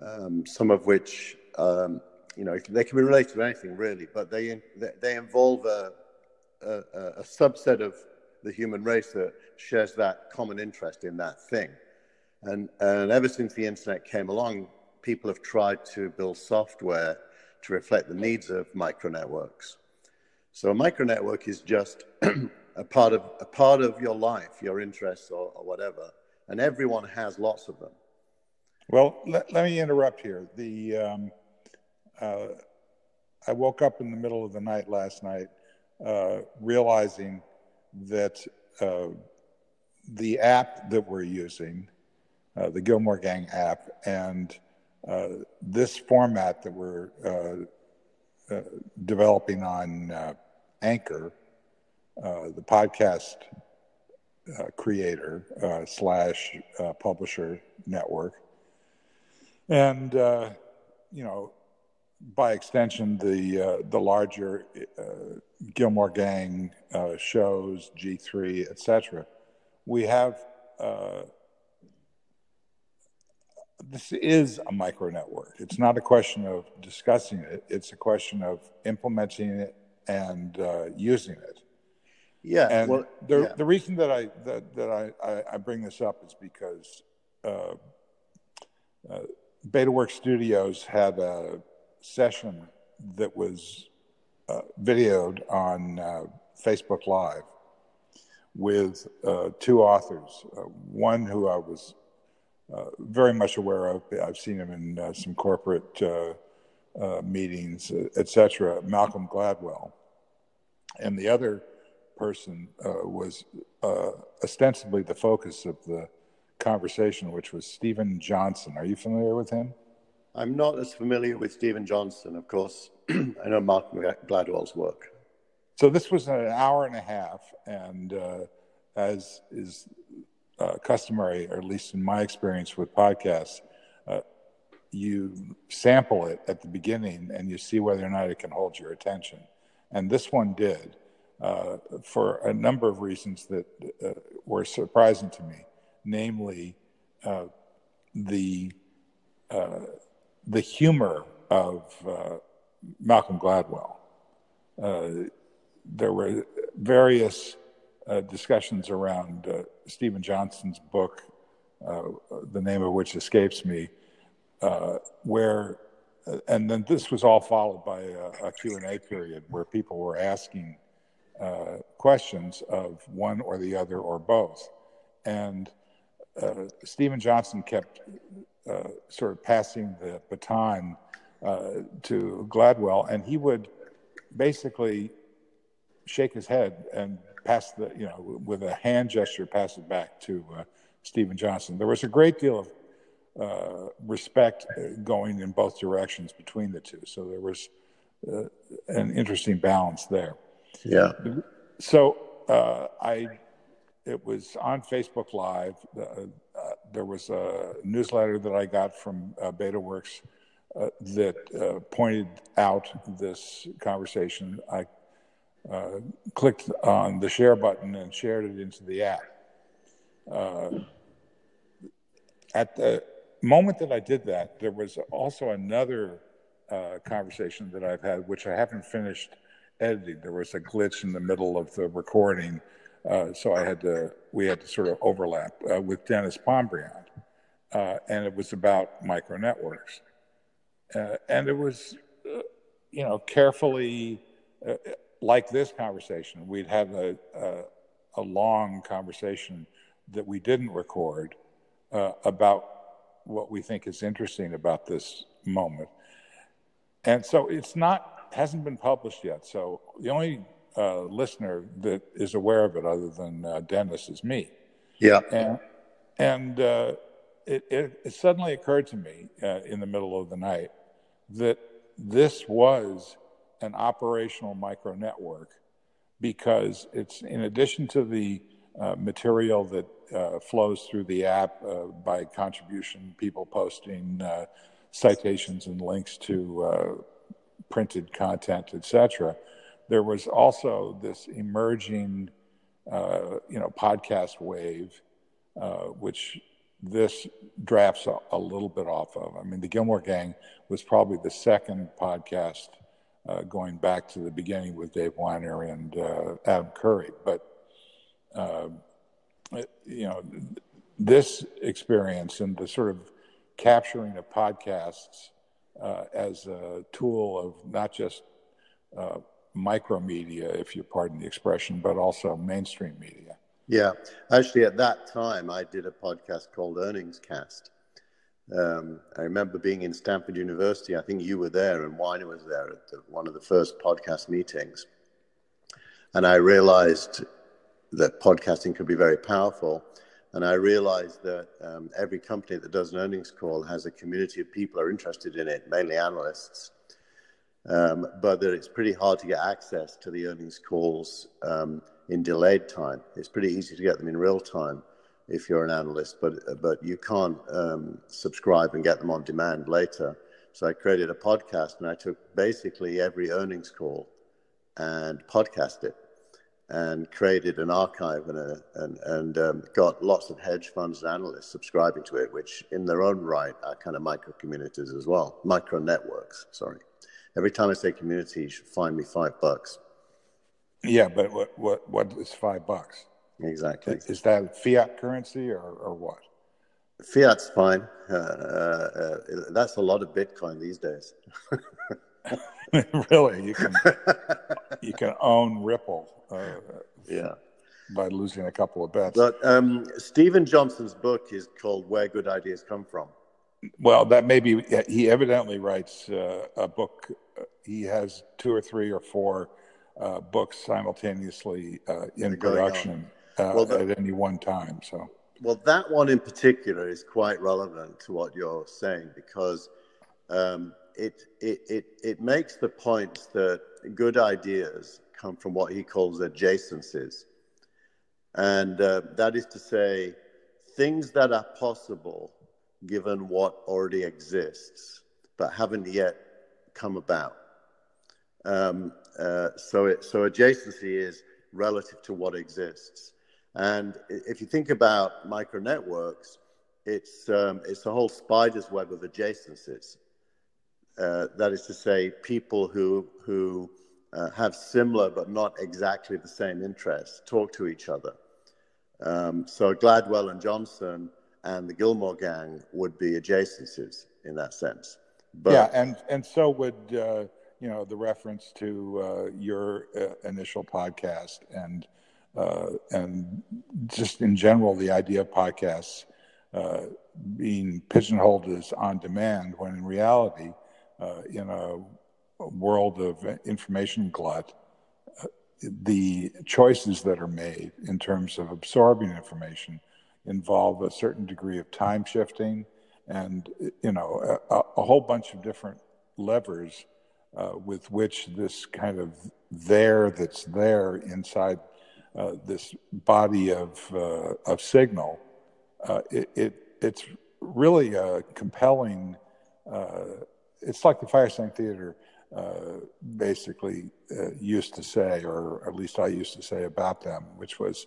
um, some of which, um, you know, they can be related to anything really, but they, they involve a, a, a subset of the human race that shares that common interest in that thing. And, and ever since the internet came along, people have tried to build software to reflect the needs of micro networks. So a micro network is just a part of a part of your life, your interests or, or whatever, and everyone has lots of them. Well, let, let me interrupt here. The um, uh, I woke up in the middle of the night last night, uh, realizing that uh, the app that we're using, uh, the Gillmor Gang app, and uh, this format that we're uh, uh, developing on uh, Anchor, the podcast creator slash publisher network, and you know by extension, the the larger Gillmor Gang shows, G three, etc. We have this is a micro network. It's not a question of discussing it; it's a question of implementing it and uh, using it. Yeah, and well, the yeah. the reason that I that that I, I, I bring this up is because. Uh, BetaWorks Studios had a session that was uh, videoed on uh, Facebook Live with uh, two authors. Uh, one who I was uh, Uh, very much aware of. I've seen him in uh, some corporate uh, uh, meetings, etc. Malcolm Gladwell, and the other person was ostensibly the focus of the conversation, which was Steven Johnson. Are you familiar with him? I'm not as familiar with Steven Johnson, of course. I know Mark Gladwell's work. So this was an hour and a half, and uh, as is uh, customary, or at least in my experience with podcasts, uh, you sample it at the beginning and you see whether or not it can hold your attention. And this one did uh, for a number of reasons that uh, were surprising to me, namely uh, the the humor of uh, Malcolm Gladwell. Uh, there were various uh, discussions around uh, Steven Johnson's book, uh, the name of which escapes me, uh, where, and then this was all followed by a, a Q&A period where people were asking questions of one or the other or both. And Steven Johnson kept uh, sort of passing the baton uh, to Gladwell, and he would basically shake his head and pass the, you know, with a hand gesture, pass it back to uh, Steven Johnson. There was a great deal of uh, respect going in both directions between the two. So there was uh, an interesting balance there. Yeah. So uh, I, it was on Facebook Live. Uh, there was a newsletter that I got from uh, BetaWorks uh, that uh, pointed out this conversation. I uh, clicked on the share button and shared it into the app. Uh, at the moment that I did that, there was also another uh, conversation that I've had, which I haven't finished editing. There was a glitch in the middle of the recording uh, so I had to, we had to sort of overlap uh, with Denis Pombriant. Uh, and it was about micro networks. Uh, and it was, uh, you know, carefully, like this conversation, we'd have a, a, a, long conversation that we didn't record about what we think is interesting about this moment. And so it's not, hasn't been published yet. So the only uh, listener that is aware of it other than uh, Denis is me. Yeah. And, and uh, it, it, it, suddenly occurred to me uh, in the middle of the night that this was an operational micro network because it's in addition to the uh, material that uh, flows through the app by contribution, people posting citations and links to printed content, etc there was also this emerging, uh, you know, podcast wave, uh, which this drafts a, a, little bit off of. I mean, the Gillmor Gang was probably the second podcast uh, going back to the beginning with Dave Winer and uh, Adam Curry. But, uh, you know, this experience and the sort of capturing of podcasts uh, as a tool of not just uh, micromedia, if you pardon the expression, but also mainstream media. Yeah, actually, at that time, I did a podcast called Earnings Cast. Um, I remember being in Stanford University. I think you were there, and Winer was there at the, one of the first podcast meetings. And I realized that podcasting could be very powerful. And I realized that um, every company that does an earnings call has a community of people who are interested in it, mainly analysts um, but that it's pretty hard to get access to the earnings calls um, in delayed time. It's pretty easy to get them in real time if you're an analyst, but but you can't um, subscribe and get them on demand later. So I created a podcast and I took basically every earnings call and podcast it and created an archive and a, and, and um, got lots of hedge funds and analysts subscribing to it, which in their own right are kind of micro communities as well, micro networks. Sorry. Every time I say community, you should find me five bucks. Yeah, but what what what is five bucks? Exactly. Is that fiat currency or, or what? Fiat's fine. Uh, uh, that's a lot of Bitcoin these days. really, you can you can own Ripple. Uh, yeah. By losing a couple of bets. But um, Steven Johnson's book is called "Where Good Ideas Come From." Well, that may be. He evidently writes uh, a book. He has two or three or four uh, books simultaneously uh, in production uh, well, the, at any one time. So, well, that one in particular is quite relevant to what you're saying because um, it, it it it makes the point that good ideas come from what he calls adjacencies, and uh, that is to say, things that are possible given what already exists but haven't yet come about. Um, uh, so, it, so adjacency is relative to what exists. And if you think about micro networks, it's, um, it's a whole spider's web of adjacencies. Uh, that is to say, people who, who uh, have similar but not exactly the same interests talk to each other. Um, so Gladwell and Johnson and the Gillmor Gang would be adjacencies in that sense. But, yeah, and and so would uh, you know the reference to uh, your uh, initial podcast and uh, and just in general the idea of podcasts uh, being pigeonholed as on demand when in reality uh, in a world of information glut the choices that are made in terms of absorbing information involve a certain degree of time shifting and you know a, a whole bunch of different levers uh, with which this kind of there that's there inside uh, this body of uh, of signal. Uh, it, it, it's really a compelling. Uh, it's like the Firesign Theater uh, basically used to say, or at least I used to say about them, which was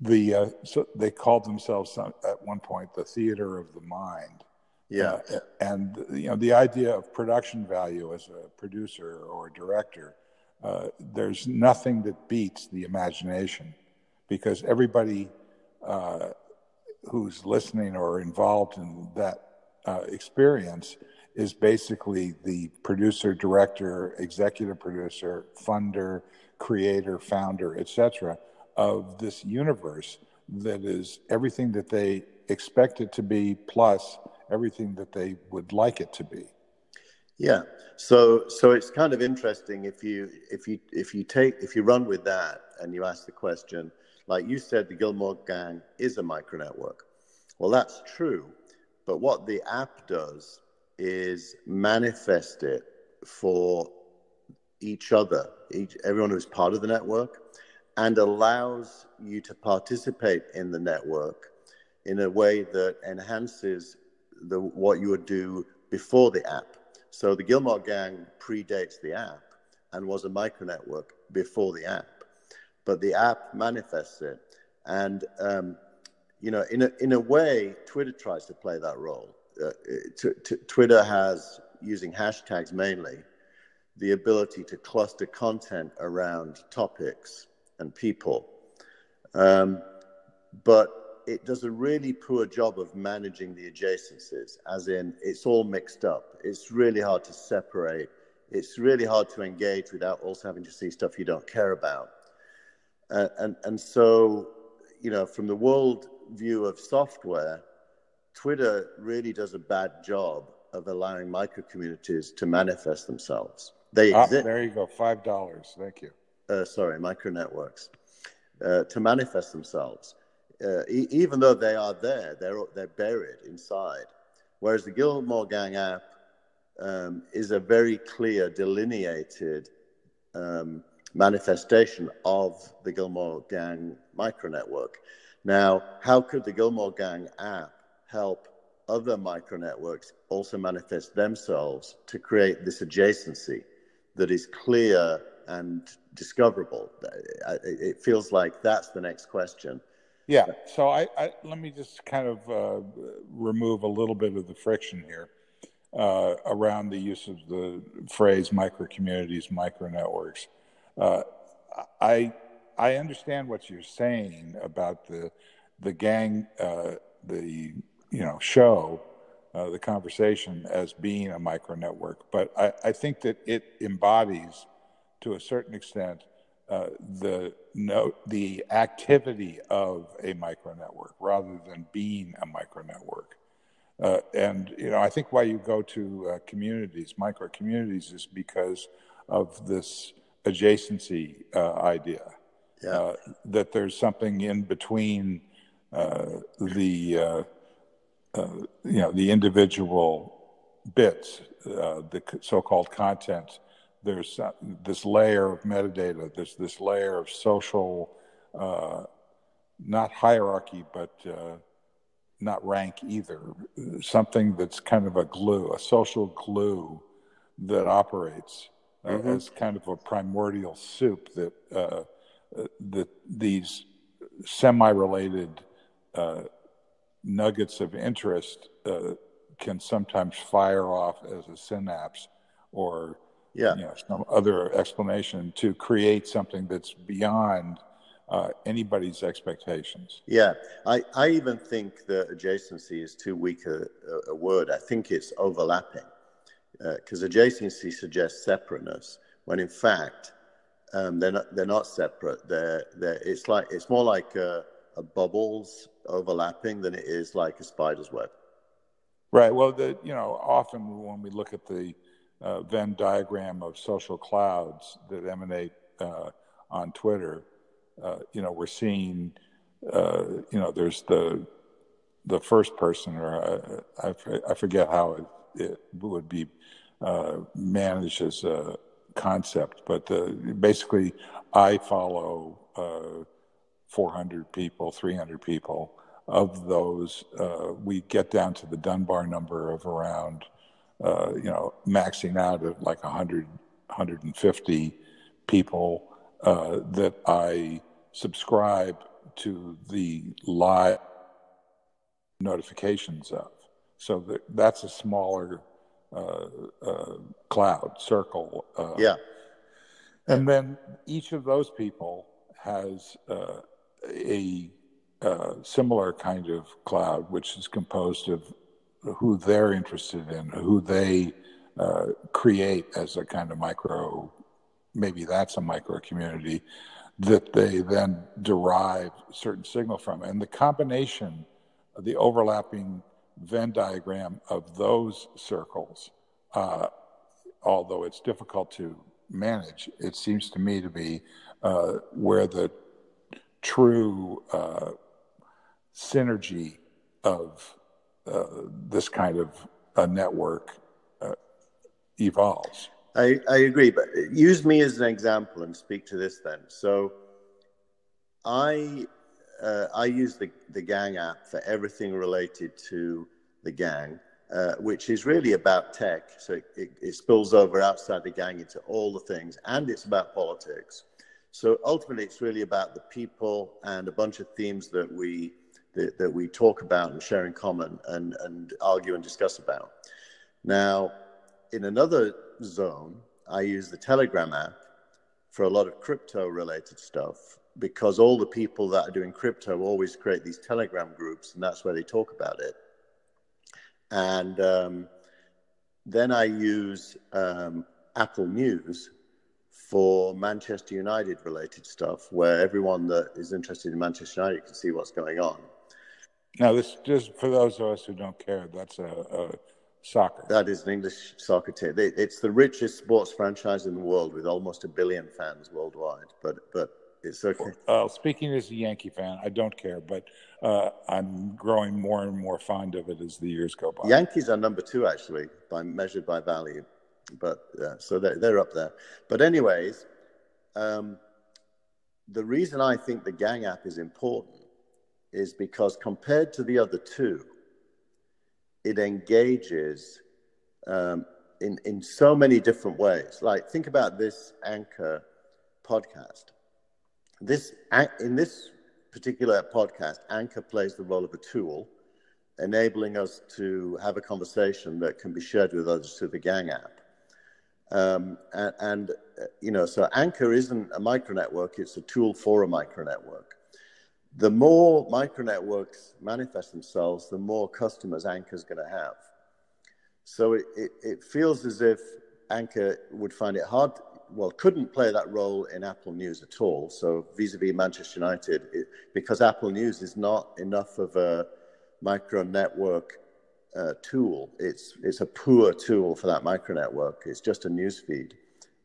the uh, so they called themselves at one point the theater of the mind yeah uh, and you know the idea of production value as a producer or a director uh, there's nothing that beats the imagination because everybody uh, who's listening or involved in that uh, experience is basically the producer director executive producer funder creator founder etc of this universe that is everything that they expect it to be plus everything that they would like it to be yeah. So so it's kind of interesting if you if you if you take if you run with that and you ask the question like you said the gillmor gang is a micro network. Well that's true. But what the app does is manifest it for each other each everyone who's part of the network and allows you to participate in the network in a way that enhances the, what you would do before the app. So the Gillmor Gang predates the app and was a micro network before the app, but the app manifests it. And um, you know, in a in a way, Twitter tries to play that role. Uh, t- t- Twitter has using hashtags mainly the ability to cluster content around topics and people. Um, but it does a really poor job of managing the adjacencies, as in it's all mixed up. It's really hard to separate. It's really hard to engage without also having to see stuff you don't care about. Uh, and, and so, you know, from the world view of software, Twitter really does a bad job of allowing micro communities to manifest themselves. They ah, exist. there you go, five dollars. Thank you uh, sorry, micro networks, uh, to manifest themselves. Uh, e- even though they are there, they're, they're buried inside. Whereas the Gillmor Gang app um, is a very clear, delineated um, manifestation of the Gillmor Gang micro network. Now, how could the Gillmor Gang app help other micro networks also manifest themselves to create this adjacency that is clear and discoverable. It feels like that's the next question. Yeah. So I, I let me just kind of uh, remove a little bit of the friction here uh, around the use of the phrase micro communities, micro networks. Uh, I I understand what you're saying about the the gang, uh, the you know show, uh, the conversation as being a micro network, but I, I think that it embodies to a certain extent uh, the no, the activity of a micro network rather than being a micro network. Uh, and you know, I think why you go to uh, communities, micro communities, is because of this adjacency uh, idea. Yeah. Uh, that there's something in between uh, the you know the individual bits, the so-called content there's uh, this layer of metadata, there's this layer of social, uh, not hierarchy, but uh, not rank either, something that's kind of a glue, a social glue that operates uh, mm-hmm. as kind of a primordial soup that, uh, that these semi-related nuggets of interest can sometimes fire off as a synapse or yeah. you know, some other explanation to create something that's beyond uh, anybody's expectations. Yeah, I, I even think that adjacency is too weak a, a word. I think it's overlapping because uh, adjacency suggests separateness when in fact um, they're not they're not separate. They're they're it's like it's more like a, a bubbles overlapping than it is like a spider's web. Right. Well, the you know often when we look at the uh, Venn diagram of social clouds that emanate uh, on Twitter, uh, you know, we're seeing, uh, you know, there's the the first person, or I, I, I forget how it, it would be uh, managed as a concept, but basically, I follow uh, 400 people, 300 people. Of those, uh, we get down to the Dunbar number of around, uh, you know, maxing out at like 100, 150 people uh, that I subscribe to the live notifications of. So that, that's a smaller uh, uh, cloud circle. Uh, yeah. And then each of those people has uh, a uh, similar kind of cloud, which is composed of who they're interested in, who they uh, create as a kind of micro, maybe that's a micro community that they then derive certain signal from. And the combination of the overlapping Venn diagram of those circles, uh, although it's difficult to manage, it seems to me to be uh, where the true uh, synergy of uh, this kind of a network uh, evolves. I, I agree, but use me as an example and speak to this then. So I uh, I use the, the Gang app for everything related to the Gang, uh, which is really about tech. So it, it, it, spills over outside the Gang into all the things, and it's about politics. So ultimately, it's really about the people and a bunch of themes that we that, that we talk about and share in common and, and argue and discuss about. Now, in another zone, I use the Telegram app for a lot of crypto related stuff because all the people that are doing crypto always create these Telegram groups, and that's where they talk about it. And um, then I use um, Apple News for Manchester United related stuff, where everyone that is interested in Manchester United can see what's going on. Now, this just for those of us who don't care, that's a, a soccer. That is an English soccer team. It's the richest sports franchise in the world with almost a billion fans worldwide. But but it's okay. Uh, speaking as a Yankee fan, I don't care, but uh, I'm growing more and more fond of it as the years go by. Yankees are number two actually, by measured by value, but uh, so they're, they're up there. But anyways, um, the reason I think the Gang app is important is because compared to the other two, it engages um, in, in so many different ways. Like, think about this Anchor podcast. This, in this particular podcast, Anchor plays the role of a tool, enabling us to have a conversation that can be shared with others through the Gang app. Um, and, and, you know, so Anchor isn't a micro network, it's a tool for a micro network the more micro networks manifest themselves, the more customers Anchor is going to have. So it, it, it, feels as if Anchor would find it hard, well, couldn't play that role in Apple News at all. So vis a vis Manchester United, it, because Apple News is not enough of a micro network uh, tool. It's, it's a poor tool for that micro network. It's just a news feed,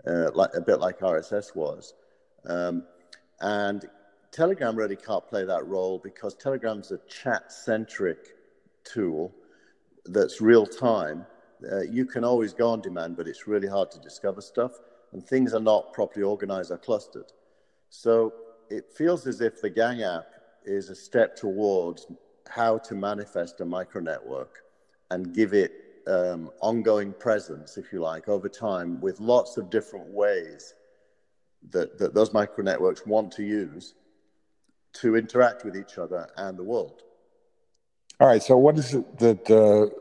uh, like, a bit like RSS was. Um, and Telegram really can't play that role because Telegram's a chat centric tool that's real time. Uh, you can always go on demand, but it's really hard to discover stuff, and things are not properly organized or clustered. So it feels as if the Gang app is a step towards how to manifest a micro network and give it um, ongoing presence, if you like, over time with lots of different ways that, that those micro networks want to use to interact with each other and the world. All right. So, what is it that uh,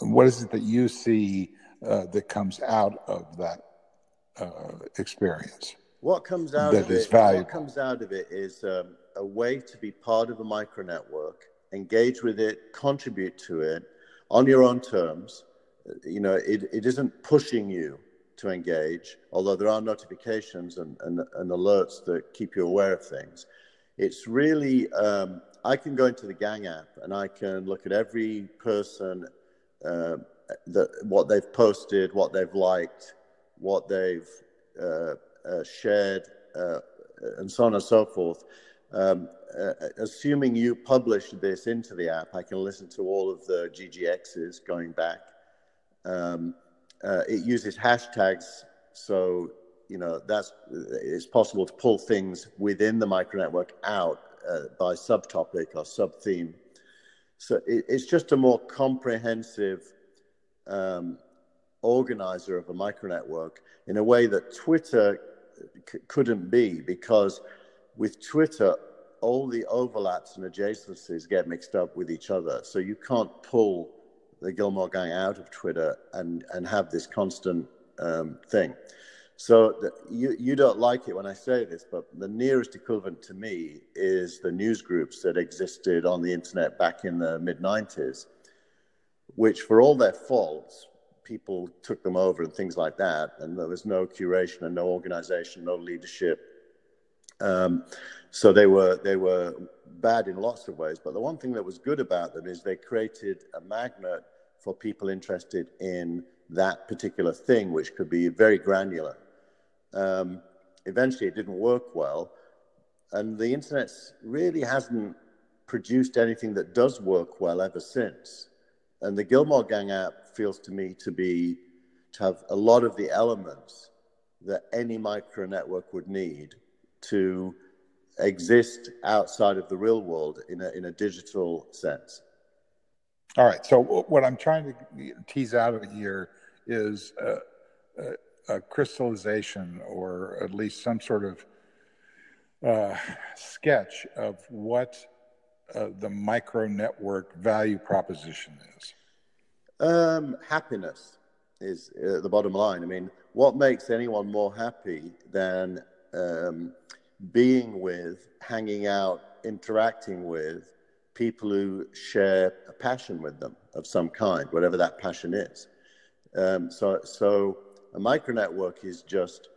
what is it that you see uh, that comes out of that uh, experience? What comes out of it? What comes out of it is um, a way to be part of a micro network, engage with it, contribute to it on your own terms. You know, it, it isn't pushing you to engage, although there are notifications and, and, and alerts that keep you aware of things it's really um, I can go into the Gang app and I can look at every person uh, that what they've posted, what they've liked, what they've uh, uh, shared, uh, and so on and so forth. um, uh, assuming you publish this into the app, I can listen to all of the GGXs going back. Um, uh, it uses hashtags, so you know that's it's possible to pull things within the micro network out uh, by subtopic or subtheme. So it, it's just a more comprehensive um, organizer of a micro network in a way that Twitter c- couldn't be because with Twitter, all the overlaps and adjacencies get mixed up with each other. So you can't pull the Gillmor Gang out of Twitter and, and have this constant um, thing. So the, you, you don't like it when I say this, but the nearest equivalent to me is the news groups that existed on the internet back in the mid 90s, which, for all their faults, people took them over and things like that. And there was no curation and no organization, no leadership. Um, so they were they were bad in lots of ways. But the one thing that was good about them is they created a magnet for people interested in that particular thing, which could be very granular. Um, eventually, it didn't work well, and the internet really hasn't produced anything that does work well ever since. And the Gillmor Gang app feels to me to be to have a lot of the elements that any micro network would need to exist outside of the real world in a, in a digital sense. All right. So what I'm trying to tease out of here is a, a, a crystallization, or at least some sort of uh, sketch of what uh, the micro network value proposition is. Um, happiness is uh, the bottom line. I mean, what makes anyone more happy than um, being with, hanging out, interacting with people who share a passion with them of some kind, whatever that passion is. Um, so, so a micro network is just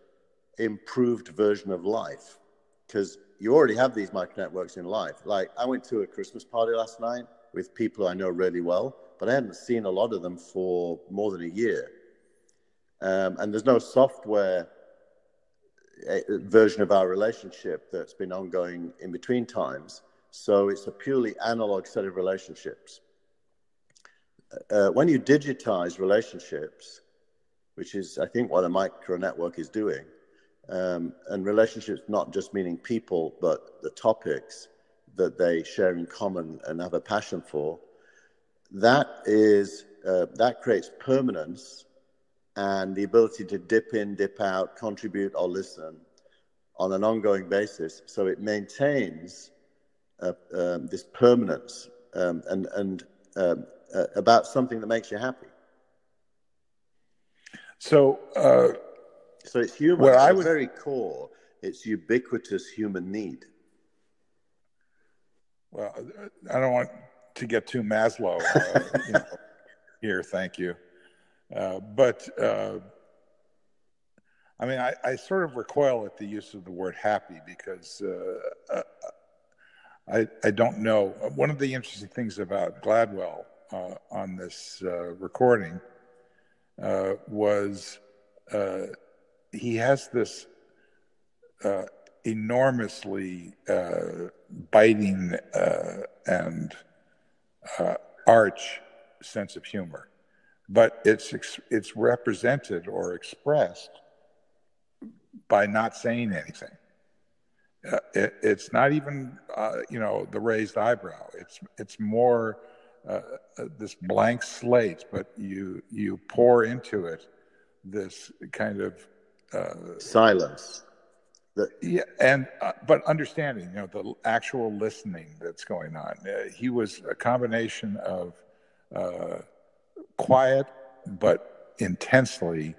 improved version of life because you already have these micro networks in life. Like I went to a Christmas party last night with people I know really well, but I hadn't seen a lot of them for more than a year. Um, and there's no software version of our relationship that's been ongoing in between times. So it's a purely analog set of relationships. Uh, when you digitize relationships, which is, I think, what a micro network is doing, um, and relationships not just meaning people, but the topics that they share in common and have a passion for, that is uh, that creates permanence and the ability to dip in, dip out, contribute, or listen on an ongoing basis. So it maintains uh, um, this permanence um, and, and um, uh, about something that makes you happy. So, uh, so it's human. Well, I was very core. It's ubiquitous human need. Well, I don't want to get too Maslow uh, you know, here. Thank you. Uh, but uh, I mean, I, I, sort of recoil at the use of the word happy because uh, uh I, I, don't know. One of the interesting things about Gladwell uh, on this recording Uh, was uh, he has this uh, enormously biting and arch sense of humor but it's it's represented or expressed by not saying anything. Uh, it, it's not even uh, you know the raised eyebrow. It's it's more uh, uh this blank slate, but you you pour into it this kind of uh, silence. The- yeah, and uh, but understanding, you know, the actual listening that's going on. he was a combination of quiet but intensely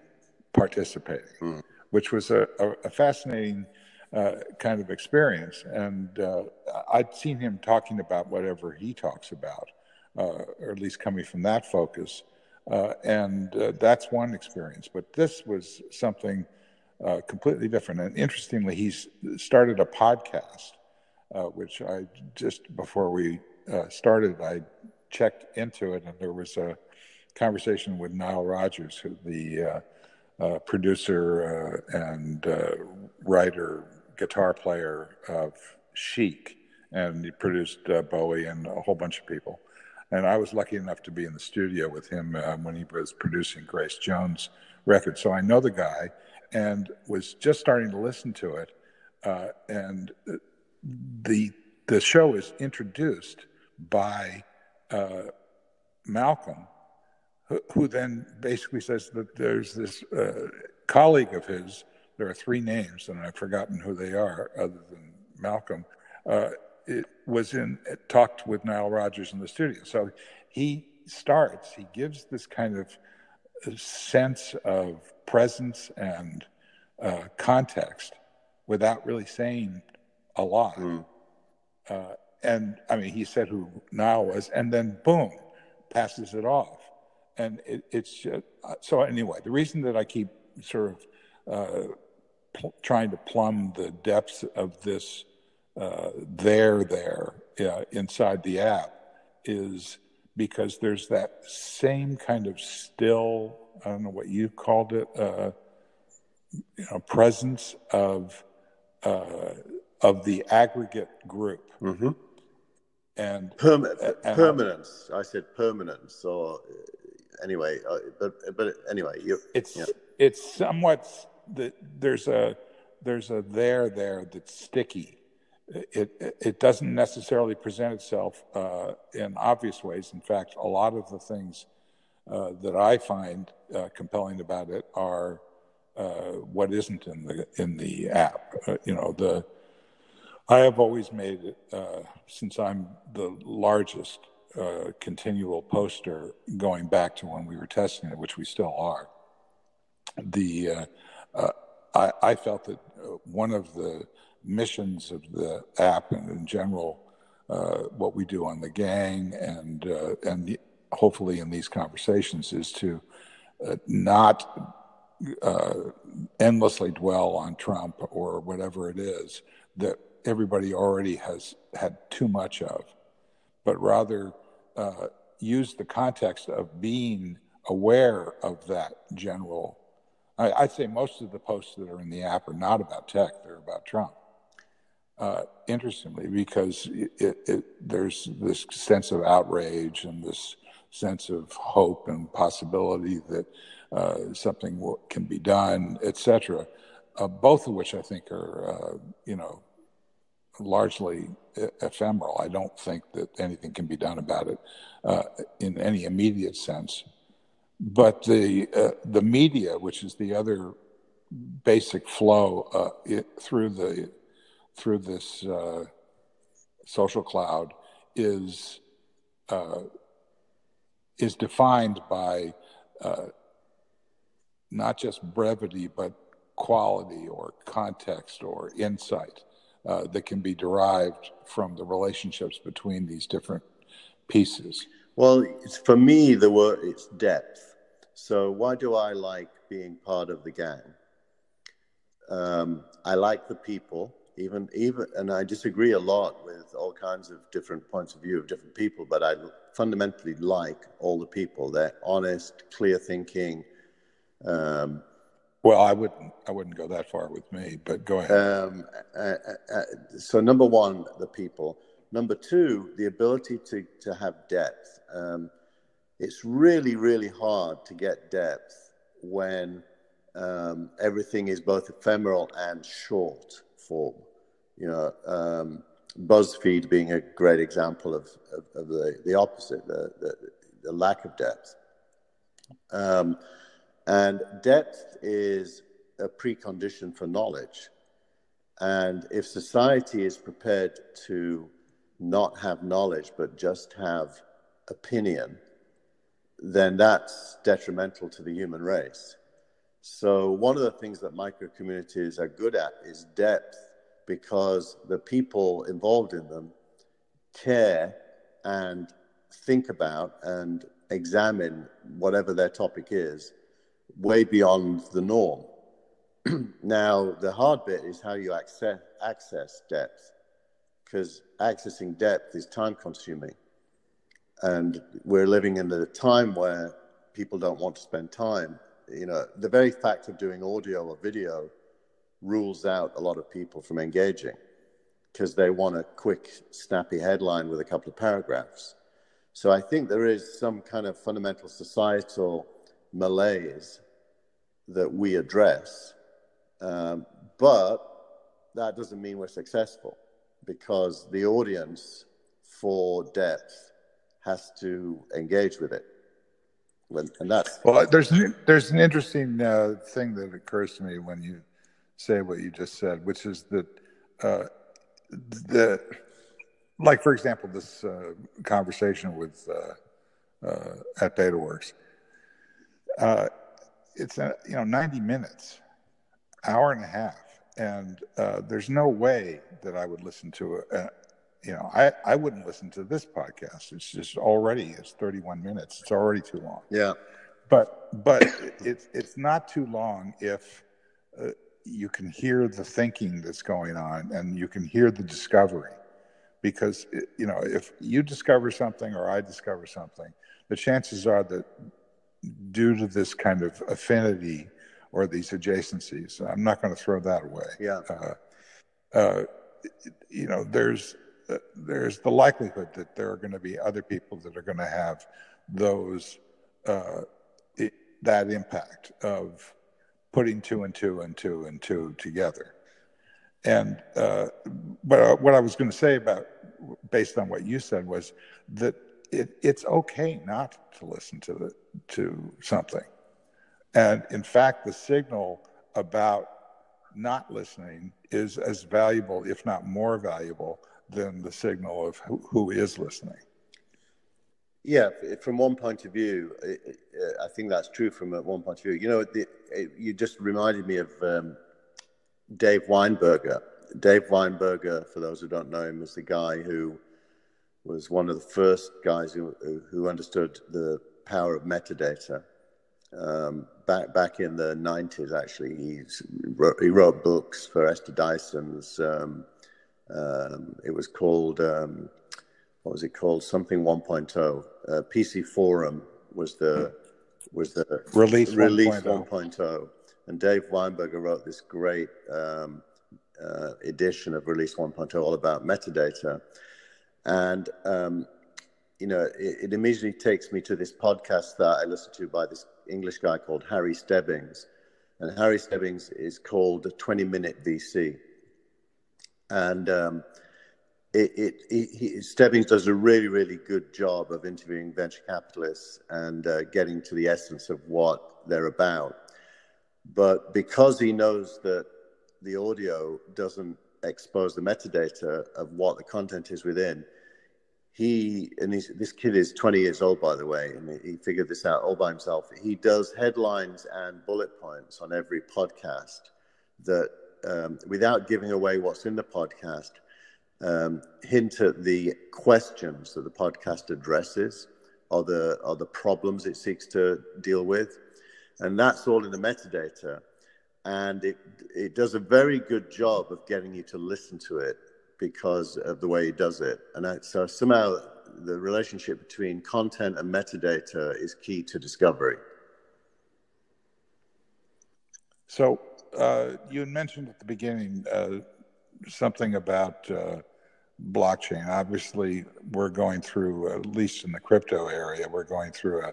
participating, mm. which was a, a, a fascinating uh, kind of experience. And uh, I'd seen him talking about whatever he talks about, uh, or at least coming from that focus. Uh, and uh, that's one experience. But this was something uh, completely different. And interestingly, he's started a podcast, which I just before we started, I checked into it, and there was a conversation with Nile Rodgers, who the uh, uh, producer uh, and uh, writer, guitar player of Chic, and he produced uh, Bowie and a whole bunch of people. And I was lucky enough to be in the studio with him uh, when he was producing Grace Jones' record. So I know the guy and was just starting to listen to it. Uh, and the the show is introduced by uh, Malcolm, who, who, then basically says that there's this uh, colleague of his. There are three names, and I've forgotten who they are, other than Malcolm. Uh, it was in talked with Nile Rodgers in the studio. So he starts. He gives this kind of sense of presence and uh, context without really saying a lot. Mm. Uh, and I mean, he said who Nile was, and then boom, passes it off. And it, it's just, uh, so anyway. The reason that I keep sort of uh, pl- trying to plumb the depths of this uh, there there uh, inside the app is because there's that same kind of still I don't know what you called it uh, you know presence of uh, of the aggregate group mm-hmm. and, Perm- and permanence I, I, said permanence or anyway uh, but but anyway you, it's yeah. it's somewhat the, there's a there's a there there that's sticky it, it doesn't necessarily present itself uh, in obvious ways. In fact, a lot of the things uh, that I find uh, compelling about it are uh, what isn't in the in the app. Uh, you know, the I have always made uh, since I'm the largest continual poster going back to when we were testing it, which we still are. The I, I felt that one of the missions of the app and in general uh, what we do on the gang and uh, and hopefully in these conversations is to uh, not uh, endlessly dwell on Trump or whatever it is that everybody already has had too much of, but rather uh, use the context of being aware of that general. I, I'd say most of the posts that are in the app are not about tech; they're about Trump uh, interestingly, because it, it, it, there's this sense of outrage and this sense of hope and possibility that uh, something can be done, etc. Uh, both of which I think are, uh, you know, largely ephemeral. I don't think that anything can be done about it uh, in any immediate sense. But the uh, the media, which is the other basic flow through the through this uh, social cloud is uh, is defined by uh, not just brevity but quality or context or insight uh, that can be derived from the relationships between these different pieces. Well, for me, the word it's depth. So why do I like being part of the gang? Um, I like the people even even and I disagree a lot with all kinds of different points of view of different people, but I fundamentally like all the people. They're honest, clear thinking. Um, well, I wouldn't I wouldn't go that far with me, but go ahead. Um, uh, uh, uh, so number one, the people. Number two, the ability to to have depth. Um, it's really really hard to get depth when um, everything is both ephemeral and short form. You know, um, BuzzFeed being a great example of, of, of the, the opposite, the, the, the lack of depth. Um, and depth is a precondition for knowledge. And if society is prepared to not have knowledge but just have opinion, then that's detrimental to the human race. So, one of the things that micro communities are good at is depth because the people involved in them care and think about and examine whatever their topic is way beyond the norm. now, the hard bit is how you access, access depth because accessing depth is time consuming. And we're living in a time where people don't want to spend time you know, the very fact of doing audio or video rules out a lot of people from engaging. because they want a quick, snappy headline with a couple of paragraphs. So I think there is some kind of fundamental societal malaise that we address, um, but that doesn't mean we're successful because the audience for depth has to engage with it. And that's well. There's there's an interesting uh, thing that occurs to me when you say what you just said, which is that uh, the like for example this uh, conversation with uh, uh, at BetaWorks. Uh, it's you know 90 minutes, hour and a half, and there's no way that I would listen to a, you know, I, I wouldn't listen to this podcast. It's just already it's 31 minutes. It's already too long. Yeah. But but it's it's not too long if uh, you can hear the thinking that's going on and you can hear the discovery. Because you know, if you discover something or I discover something, the chances are that due to this kind of affinity or these adjacencies, I'm not going to throw that away. Yeah. Uh, uh, you know, there's there's the likelihood that there are going to be other people that are going to have those uh, it, that impact of putting two and two and two and two together. And uh, but uh, what I was going to say about based on what you said was that it, it's okay not to listen to the to something, and in fact, the signal about not listening is as valuable, if not more valuable, than the signal of who, who is listening. Yeah, from one point of view, I think that's true from one point of view. You know, the, you just reminded me of um, Dave Weinberger. Dave Weinberger, for those who don't know him, is the guy who was one of the first guys who, who understood the power of metadata. Um, back back in the 90s, actually, he's, he wrote books for Esther Dyson's um, um, it was called, um, what was it called? Something 1.0. Uh, PC Forum was the was the release, release 1.0. 1.0. And Dave Weinberger wrote this great um, uh, edition of Release 1.0 all about metadata. And, um, you know, it, it, immediately takes me to this podcast that I listened to by this English guy called Harry Stebbings. And Harry Stebbings is called 20 Minute VC and um, it, it, it, Stebbings does a really, really good job of interviewing venture capitalists and uh, getting to the essence of what they're about. But because he knows that the audio doesn't expose the metadata of what the content is within, he and this kid is 20 years old, by the way, and he figured this out all by himself. He does headlines and bullet points on every podcast that um, without giving away what's in the podcast, um, hint at the questions that the podcast addresses or the, or the problems it seeks to deal with. And that's all in the metadata. And it, it does a very good job of getting you to listen to it because of the way it does it. And I, so somehow the relationship between content and metadata is key to discovery. So uh, you had mentioned at the beginning uh, something about uh, blockchain. Obviously, we're going through, at least in the crypto area, we're going through a,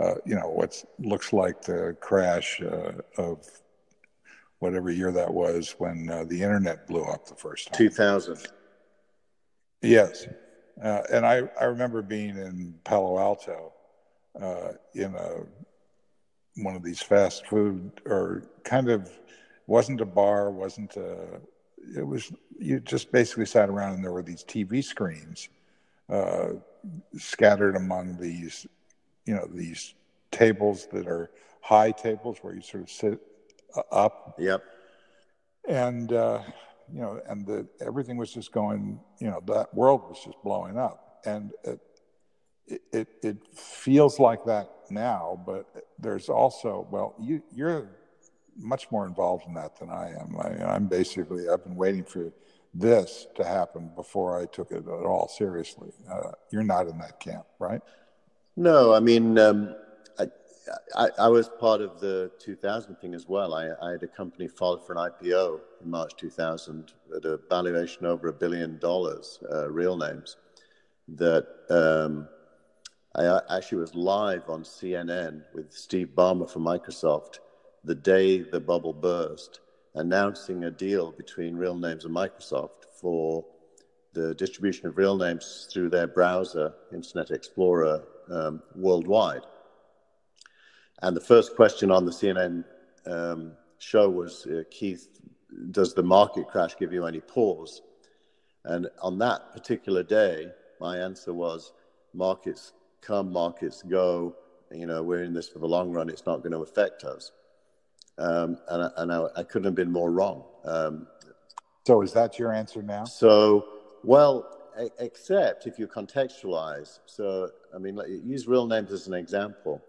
uh, you know, what looks like the crash uh, of whatever year that was when uh, the internet blew up the first time. 2000. Yes. and I, I remember being in Palo Alto in a one of these fast food or kind of wasn't a bar, wasn't a. It was you just basically sat around and there were these TV screens uh, scattered among these, you know, these tables that are high tables where you sort of sit up. Yep. And uh, you know, and the everything was just going. You know, that world was just blowing up, and it it, feels like that now. But there's also well, you you're much more involved in that than I am. I, am basically I've been waiting for this to happen before I took it at all seriously. Uh, you're not in that camp, right? No, I mean, um, I, I, I, was part of the 2000 thing as well. I, I, had a company filed for an IPO in March 2000 at a valuation over a billion dollars, uh, real names. That um, I actually was live on CNN with Steve Ballmer from Microsoft the day the bubble burst, announcing a deal between Real Names and Microsoft for the distribution of real names through their browser, Internet Explorer, um, worldwide. And the first question on the CNN um, show was uh, Keith, does the market crash give you any pause? And on that particular day, my answer was markets come, markets go. You know, we're in this for the long run. It's not going to affect us. Um, and I, and I, I, couldn't have been more wrong. Um, so is that your answer now? So, well, except if you contextualize. So, I mean, use real names as an example.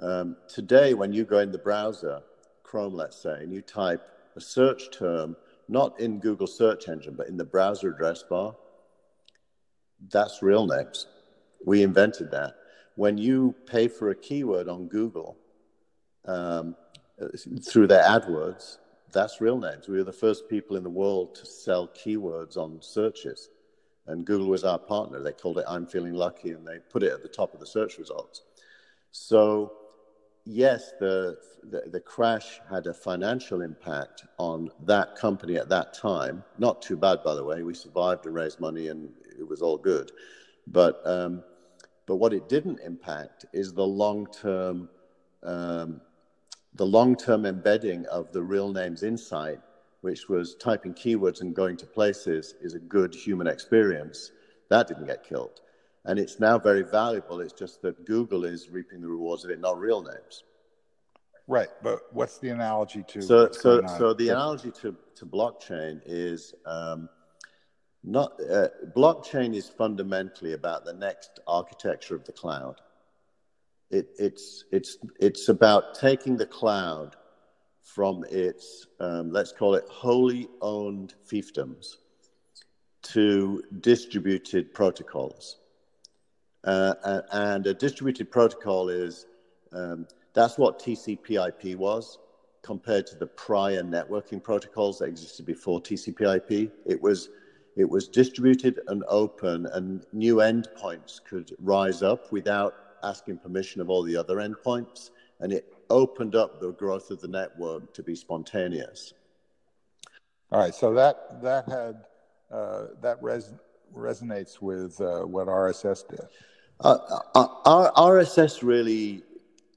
Um, today, when you go in the browser, Chrome, let's say, and you type a search term, not in Google search engine, but in the browser address bar, that's real names. We invented that. When you pay for a keyword on Google um, through their AdWords, that's real names. We were the first people in the world to sell keywords on searches. And Google was our partner. They called it I'm Feeling Lucky, and they put it at the top of the search results. So yes, the, the, the crash had a financial impact on that company at that time. Not too bad, by the way. We survived and raised money, and it was all good. But um, but what it didn't impact is the long term um, the long term embedding of the real names insight, which was typing keywords and going to places, is a good human experience. That didn't get killed and it's now very valuable. It's just that Google is reaping the rewards of it, not real names. Right, but what's the analogy to? So, so, so the analogy to, to blockchain is um, not uh, blockchain is fundamentally about the next architecture of the cloud. It, it's it's it's about taking the cloud from its um, let's call it wholly owned fiefdoms to distributed protocols. Uh, and a distributed protocol is um, that's what TCP/IP was compared to the prior networking protocols that existed before TCP/IP. It was it was distributed and open, and new endpoints could rise up without asking permission of all the other endpoints, and it opened up the growth of the network to be spontaneous. All right, so that that had uh, that res- resonates with uh, what RSS did. Uh, uh, RSS really,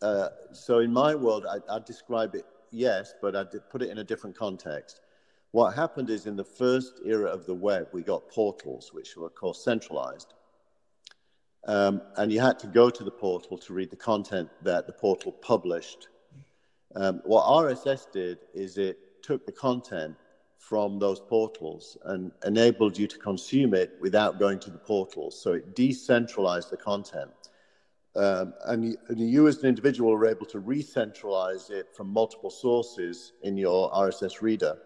uh, so in my world, I, I describe it, yes, but I put it in a different context. What happened is in the first era of the web, we got portals, which were, of course, centralized. Um, and you had to go to the portal to read the content that the portal published. Um, what RSS did is it took the content from those portals and enabled you to consume it without going to the portals. So it decentralized the content. Um, and, and, you, as an individual, were able to re-centralize it from multiple sources in your RSS reader.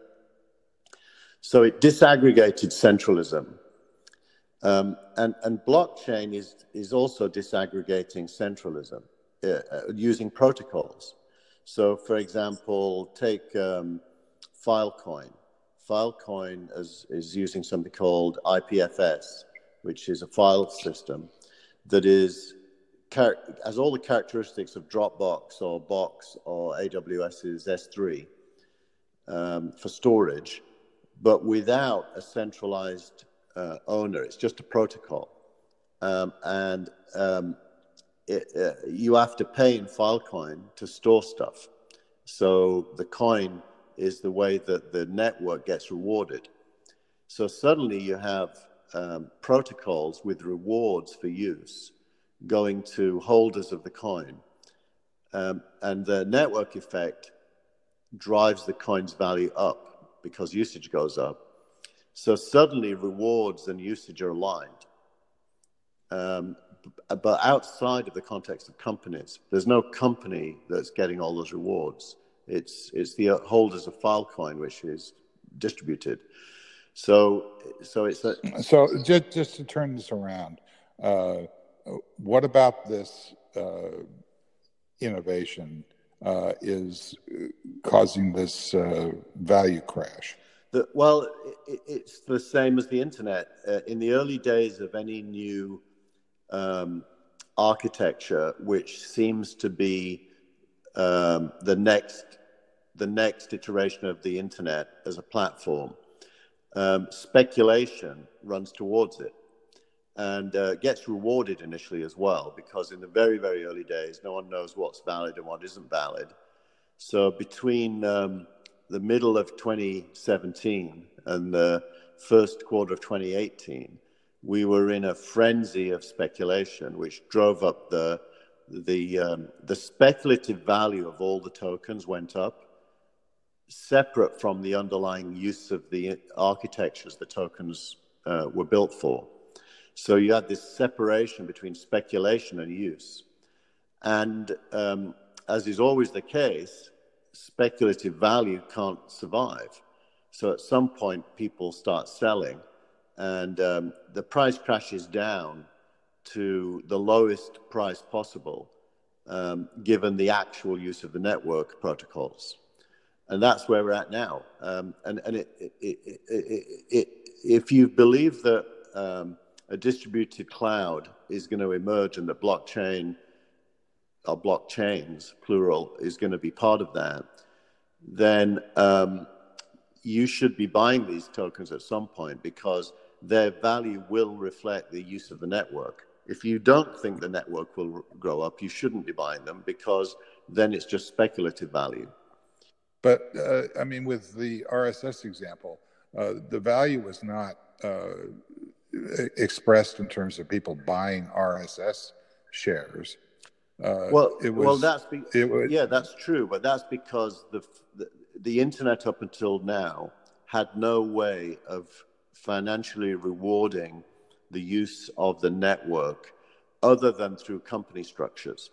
So it disaggregated centralism. Um, and, and, blockchain is, is also disaggregating centralism uh, uh, using protocols. So, for example, take um, Filecoin. Filecoin is, is using something called IPFS, which is a file system that is has all the characteristics of Dropbox or Box or AWS's S3 um, for storage, but without a centralized uh, owner. It's just a protocol. Um, and um, it, uh, you have to pay in Filecoin to store stuff. So the coin is the way that the network gets rewarded. So suddenly you have um, protocols with rewards for use going to holders of the coin. Um, and the network effect drives the coin's value up because usage goes up. So suddenly rewards and usage are aligned. Um, but outside of the context of companies, there's no company that's getting all those rewards. It's it's the holders of Filecoin which is distributed. So so it's a, so just just to turn this around. Uh, what about this uh, innovation uh, is causing this uh, value crash? The, well, it, it's the same as the internet. Uh, in the early days of any new um, architecture, which seems to be um, the next the next iteration of the internet as a platform, um, speculation runs towards it and uh, gets rewarded initially as well because in the very very early days no one knows what's valid and what isn't valid. So between um, the middle of 2017 and the first quarter of 2018 we were in a frenzy of speculation which drove up the the um, the speculative value of all the tokens went up separate from the underlying use of the architectures the tokens uh, were built for so you had this separation between speculation and use. And um, as is always the case, speculative value can't survive. So at some point, people start selling, and um, the price crashes down to the lowest price possible, um, given the actual use of the network protocols. And that's where we're at now. Um, and and it, it, it, if you believe that um, a distributed cloud is going to emerge and that blockchain or blockchains, plural, is going to be part of that, then um, you should be buying these tokens at some point because their value will reflect the use of the network. If you don't think the network will grow up, you shouldn't be buying them because then it's just speculative value. But uh, I mean, with the RSS example, uh, the value was not uh, expressed in terms of people buying RSS shares. Uh, well, was, well, that's be- was, yeah, that's true, but that's because the, the the internet up until now had no way of financially rewarding the use of the network other than through company structures.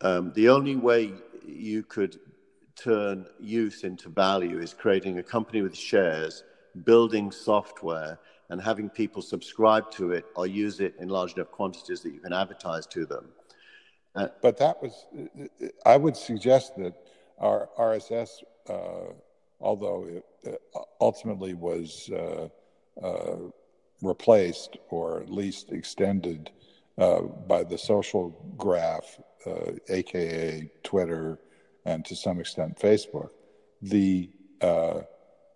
Um, the only way you could turn use into value is creating a company with shares, building software, and having people subscribe to it or use it in large enough quantities that you can advertise to them. Uh, but that was, I would suggest that our RSS, uh, although it uh, ultimately was uh, uh, replaced or at least extended uh, by the social graph, aka Twitter, and to some extent Facebook, the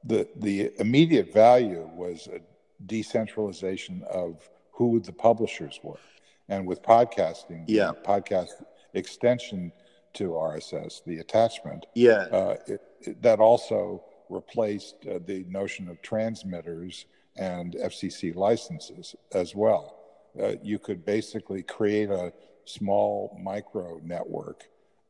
the the immediate value was a decentralization of who the publishers were. And with podcasting, yeah, podcast extension to RSS, the attachment, yeah, uh, it, it, that also replaced uh, the notion of transmitters and FCC licenses as well. Uh, you could basically create a small micro network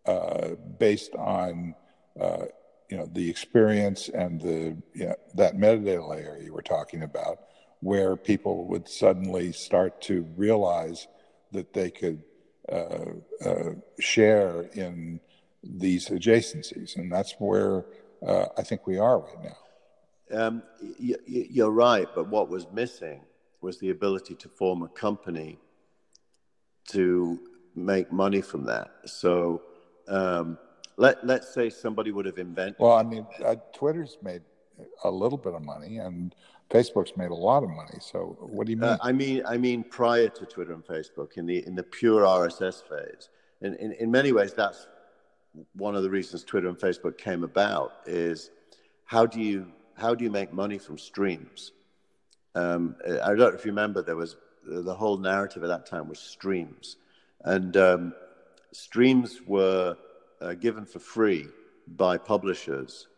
uh, based on uh, you know the experience and the you know, that metadata layer you were talking about where people would suddenly start to realize that they could uh, uh, share in these adjacencies. And that's where uh, I think we are right now. Um, you're right, but what was missing was the ability to form a company to make money from that. So um, let let's say somebody would have invented. Well, I mean, uh, Twitter's made a little bit of money, and Facebook's made a lot of money. So what do you mean? Uh, I mean, I mean, prior to Twitter and Facebook, in the in the pure RSS phase, in, in, in many ways, that's one of the reasons Twitter and Facebook came about. Is how do you how do you make money from streams? Um, I don't know if you remember, there was the whole narrative at that time was streams, and um, streams were uh, given for free by publishers,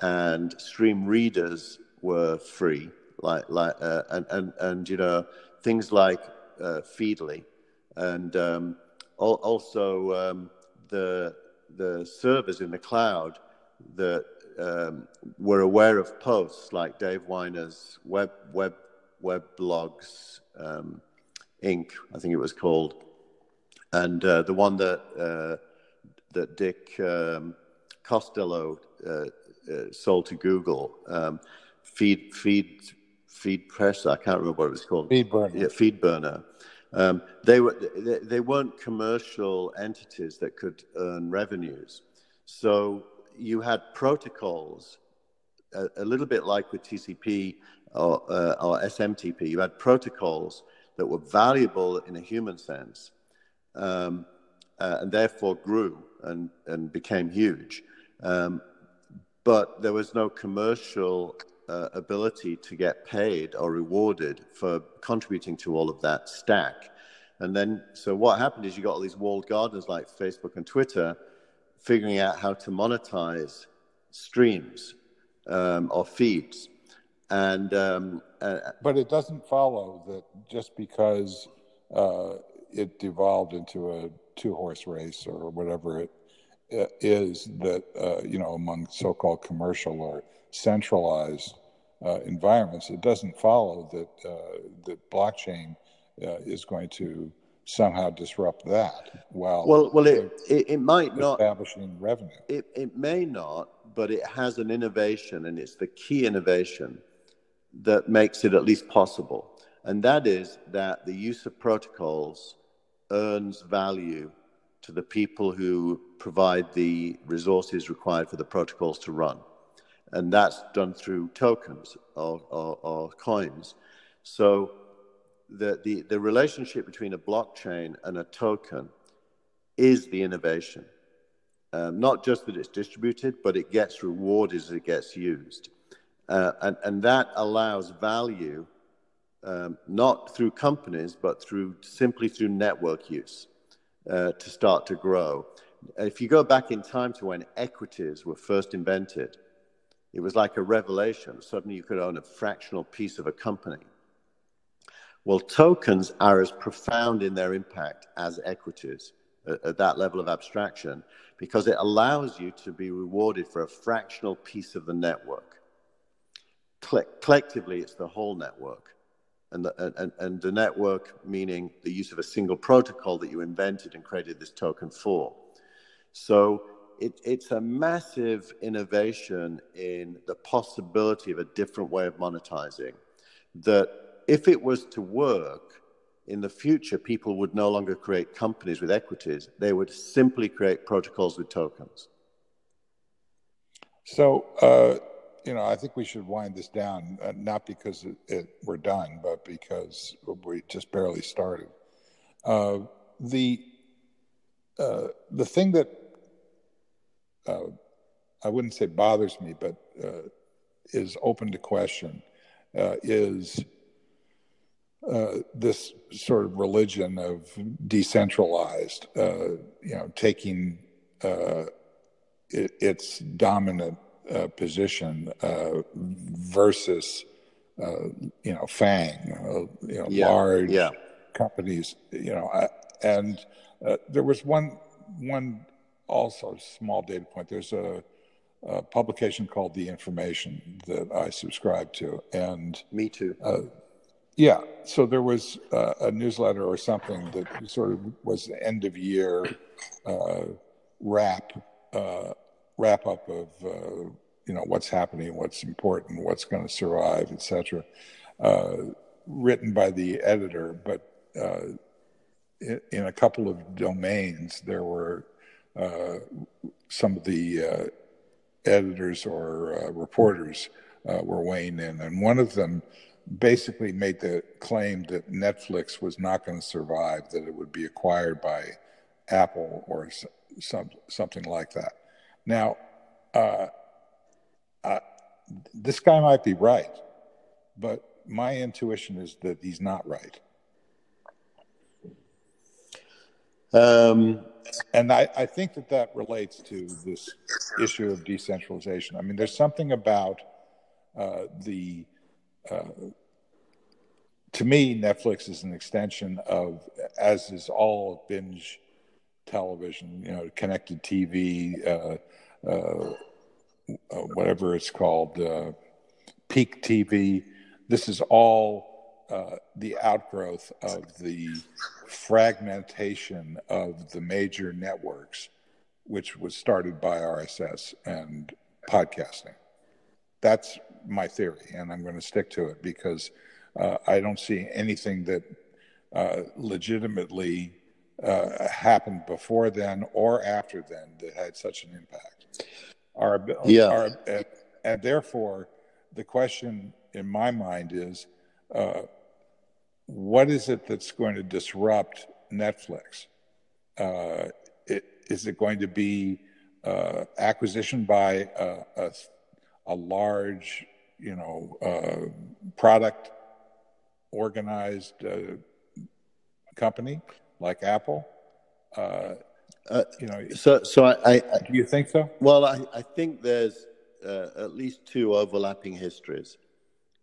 and stream readers were free like like uh, and and and you know things like uh, Feedly, and um, also um, the the servers in the cloud that um, were aware of posts like Dave Winer's web web web blogs um, Inc. I think it was called, and uh, the one that uh, that Dick um, Costolo uh, sold to Google. Um, feed feed feed press. I can't remember what it was called. Feed burner. Yeah, feed burner. Um, they were they, they, weren't commercial entities that could earn revenues. So you had protocols, a, a little bit like with TCP or, uh, or SMTP. You had protocols that were valuable in a human sense, um, uh, and therefore grew and and became huge. Um, but there was no commercial uh, ability to get paid or rewarded for contributing to all of that stack. And then, so what happened is you got all these walled gardens like Facebook and Twitter figuring out how to monetize streams um, or feeds. And um, uh, but it doesn't follow that just because uh, it devolved into a two horse race or whatever it is that uh, you know among so-called commercial or centralized uh, environments, it doesn't follow that uh, that blockchain uh, is going to somehow disrupt that. While well, well, it, it, it might not establishing revenue. It it may not, but it has an innovation, and it's the key innovation that makes it at least possible, and that is that the use of protocols earns value to the people who provide the resources required for the protocols to run and that's done through tokens or, or, or coins. So the, the, the relationship between a blockchain and a token is the innovation. Um, not just that it's distributed, but it gets rewarded as it gets used. Uh, and, and that allows value um, not through companies, but through simply through network use uh, to start to grow. If you go back in time to when equities were first invented, it was like a revelation. Suddenly you could own a fractional piece of a company. Well, tokens are as profound in their impact as equities at, at that level of abstraction because it allows you to be rewarded for a fractional piece of the network. collectively, it's the whole network. And the, and, and the network meaning the use of a single protocol that you invented and created this token for. So it, it's a massive innovation in the possibility of a different way of monetizing. That if it was to work in the future, people would no longer create companies with equities, they would simply create protocols with tokens. So, uh, you know, I think we should wind this down, uh, not because it, it, we're done, but because we just barely started. Uh, the uh, the thing that uh, I wouldn't say bothers me, but uh, is open to question uh, is this sort of religion of decentralized, you know, taking it, its dominant position versus, you know, FANG, you know, yeah. large yeah. companies, you know, and there was one one also small data point. There's a, a, publication called The Information that I subscribe to, and me too. Uh, yeah, so there was uh, a newsletter or something that sort of was the end of year uh, wrap uh, wrap up of uh, you know what's happening, what's important, what's going to survive, etc. Uh, written by the editor, but in a couple of domains there were uh, some of the uh, editors or uh, reporters were weighing in, and one of them basically made the claim that Netflix was not going to survive, that it would be acquired by Apple or some, something like that. Now, uh, uh, this guy might be right, but my intuition is that he's not right. Um, and I, I, think that that relates to this issue of decentralization. I mean, there's something about uh, the, uh, to me, Netflix is an extension of, as is all binge television, you know, connected TV, uh, uh, uh, whatever it's called, uh, peak TV. This is all uh, the outgrowth of the fragmentation of the major networks, which was started by RSS and podcasting. That's my theory, and I'm going to stick to it because uh, I don't see anything that legitimately uh, happened before then or after then that had such an impact. Our, yeah. Our, and, and, therefore, the question in my mind is uh, what is it that's going to disrupt Netflix? Uh, it, is it going to be uh, acquisition by a, a, a, large, you know, uh, product organized uh, company like Apple? Uh, uh, you know, so so I, I, do you think so? Well, I, I think there's uh, at least two overlapping histories.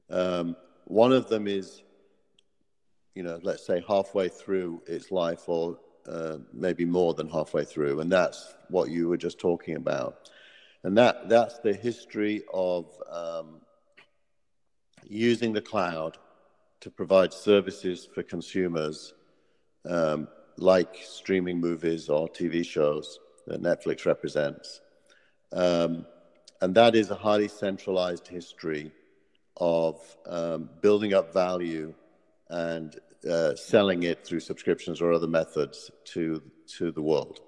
Um, one of them is, you know, let's say halfway through its life, or uh, maybe more than halfway through, and that's what you were just talking about, and that that's the history of um, using the cloud to provide services for consumers um, like streaming movies or TV shows that Netflix represents. Um, and that is a highly centralized history of um, building up value and uh, selling it through subscriptions or other methods to, to the world.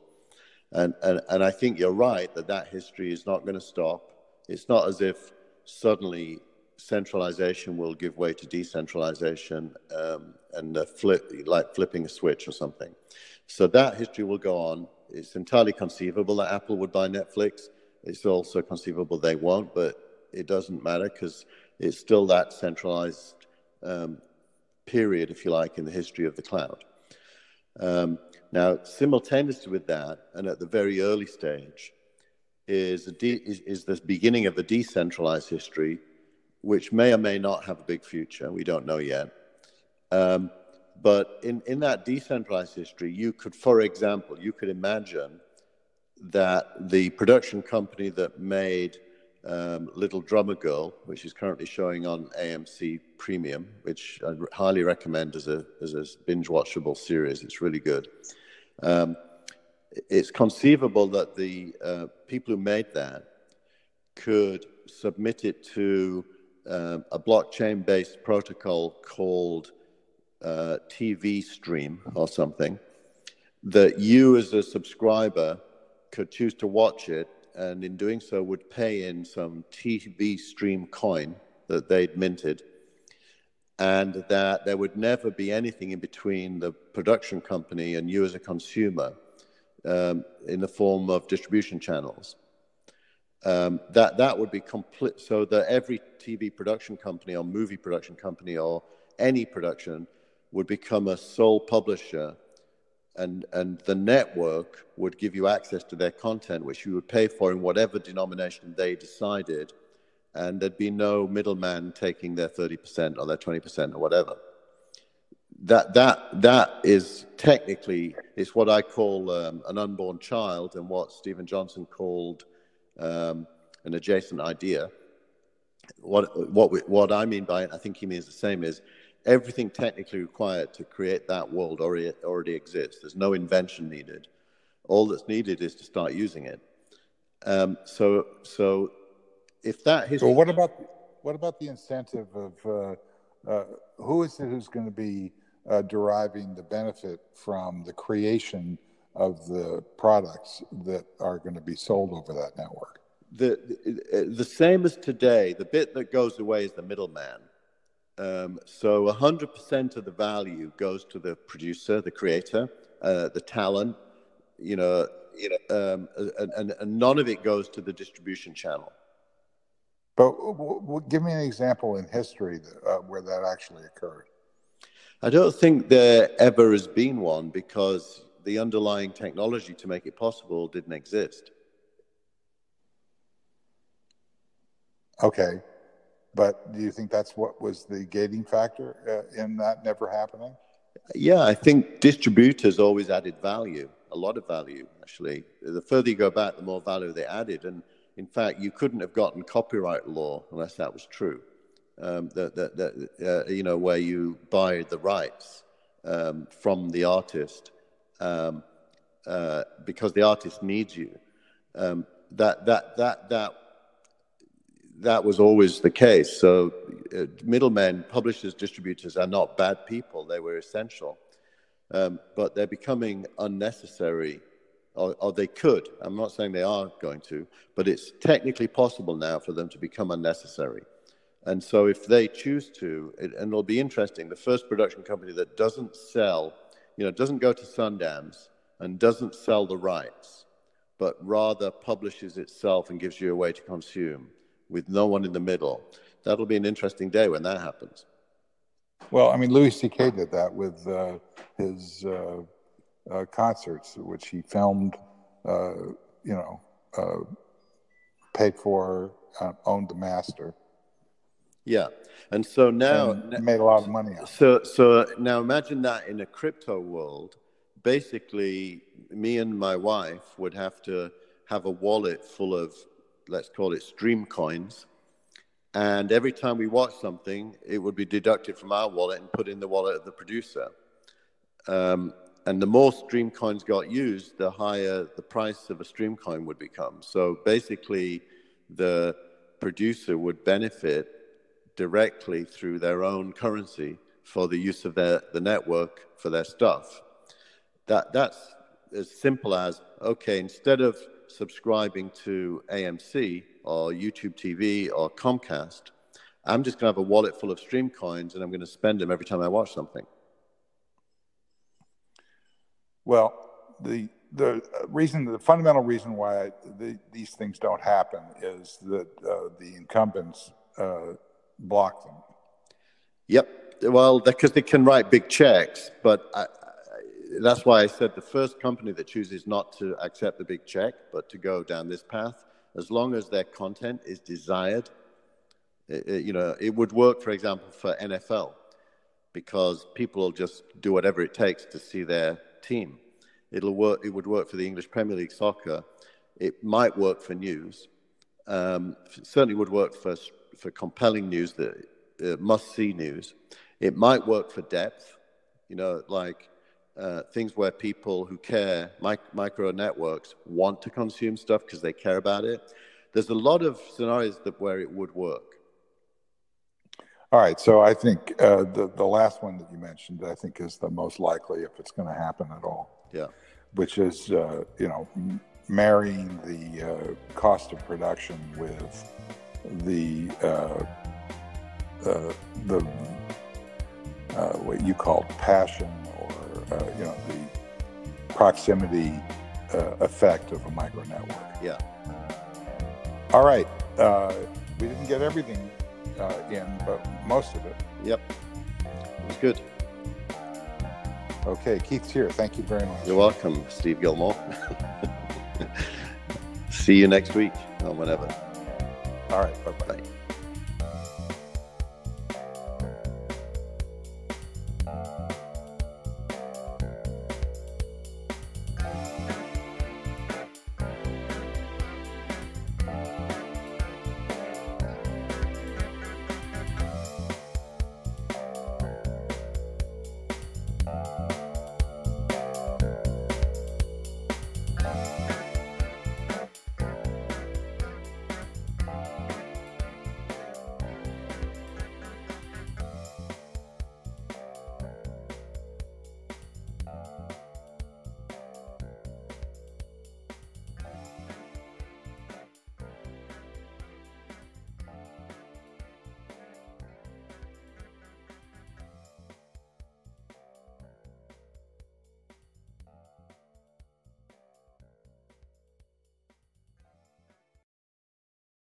And, and, and I think you're right that that history is not going to stop. It's not as if suddenly centralization will give way to decentralization um, and flip, like flipping a switch or something. So that history will go on. It's entirely conceivable that Apple would buy Netflix. It's also conceivable they won't, but it doesn't matter because it's still that centralized um, period, if you like, in the history of the cloud. Um, now, simultaneously with that, and at the very early stage, is, de- is, is the beginning of a decentralized history which may or may not have a big future. We don't know yet. Um, but in, in that decentralized history, you could, for example, you could imagine that the production company that made um, Little Drummer Girl, which is currently showing on AMC Premium, which I highly recommend as a, as a binge watchable series. It's really good. Um, it's conceivable that the uh, people who made that could submit it to uh, a blockchain based protocol called uh, TV Stream or something that you, as a subscriber, could choose to watch it, and in doing so, would pay in some TV Stream coin that they'd minted, and that there would never be anything in between the production company and you as a consumer um, in the form of distribution channels um, that that would be complete. So that every TV production company or movie production company or any production would become a sole publisher, and and the network would give you access to their content, which you would pay for in whatever denomination they decided, and there'd be no middleman taking their thirty percent or their twenty percent or whatever. That that that is technically it's what I call um, an unborn child, and what Steven Johnson called um, an adjacent idea. What, what, we, what I mean by it, I think he means the same, is everything technically required to create that world already, already exists. There's no invention needed. All that's needed is to start using it. Um, so, so if that history. So what about what about the incentive of uh, uh, who is it who's going to be uh, deriving the benefit from the creation of the products that are going to be sold over that network? The, the, the same as today, the bit that goes away is the middleman. Um, so 100% of the value goes to the producer, the creator, uh, the talent, you know, you know um, and, and, and, none of it goes to the distribution channel. But w- w- give me an example in history that, uh, where that actually occurred. I don't think there ever has been one because the underlying technology to make it possible didn't exist. Okay. But do you think that's what was the gating factor uh, in that never happening? Yeah, I think distributors always added value, a lot of value, actually. The further you go back, the more value they added. And in fact, you couldn't have gotten copyright law unless that was true. Um, that, that, uh, you know, where you buy the rights um, from the artist um, uh, because the artist needs you. Um, that that that that that was always the case. So uh, middlemen, publishers, distributors are not bad people. They were essential. um, but they're becoming unnecessary, or, or, they could. I'm not saying they are going to, but it's technically possible now for them to become unnecessary. And so, if they choose to, it, and it'll be interesting, the first production company that doesn't sell, you know, doesn't go to Sundance and doesn't sell the rights, but rather publishes itself and gives you a way to consume with no one in the middle. That'll be an interesting day when that happens. Well, I mean, Louis C.K. did that with uh, his uh, uh, concerts, which he filmed, uh, you know, uh, paid for, uh, owned the master. Yeah, and so now and made a lot of money. So, so now imagine that in a crypto world. Basically, me and my wife would have to have a wallet full of, let's call it stream coins, and every time we watch something, it would be deducted from our wallet and put in the wallet of the producer. Um, and the more stream coins got used, the higher the price of a stream coin would become. So basically, the producer would benefit directly through their own currency for the use of their, the network for their stuff. That, that's as simple as okay, instead of subscribing to AMC or YouTube TV or Comcast, I'm just going to have a wallet full of stream coins and I'm going to spend them every time I watch something. Well, the the reason, the fundamental reason why the, these things don't happen is that uh, the incumbents uh, block them. Yep. Well, because they can write big checks, but I, that's why I said the first company that chooses not to accept the big check, but to go down this path, as long as their content is desired, it, it, you know, it would work, for example, for NFL, because people will just do whatever it takes to see their team. It'll work. It would work for the English Premier League soccer. It might work for news. Um, certainly would work for for compelling news that uh, must see news. It might work for depth. You know, like uh, things where people who care, mic- micro networks, want to consume stuff because they care about it. There's a lot of scenarios that where it would work. All right, so I think uh, the the last one that you mentioned, I think, is the most likely if it's going to happen at all. Yeah, which is uh, you know marrying the uh, cost of production with the uh, the what you call passion uh, you know, the proximity uh, effect of a micro network. Yeah. All right. Uh, we didn't get everything uh, in, but most of it. Yep. It was good. Okay, Keith's here. Thank you very much. You're welcome, Steve Gillmor. See you next week or whenever. All right. Bye-bye. bye bye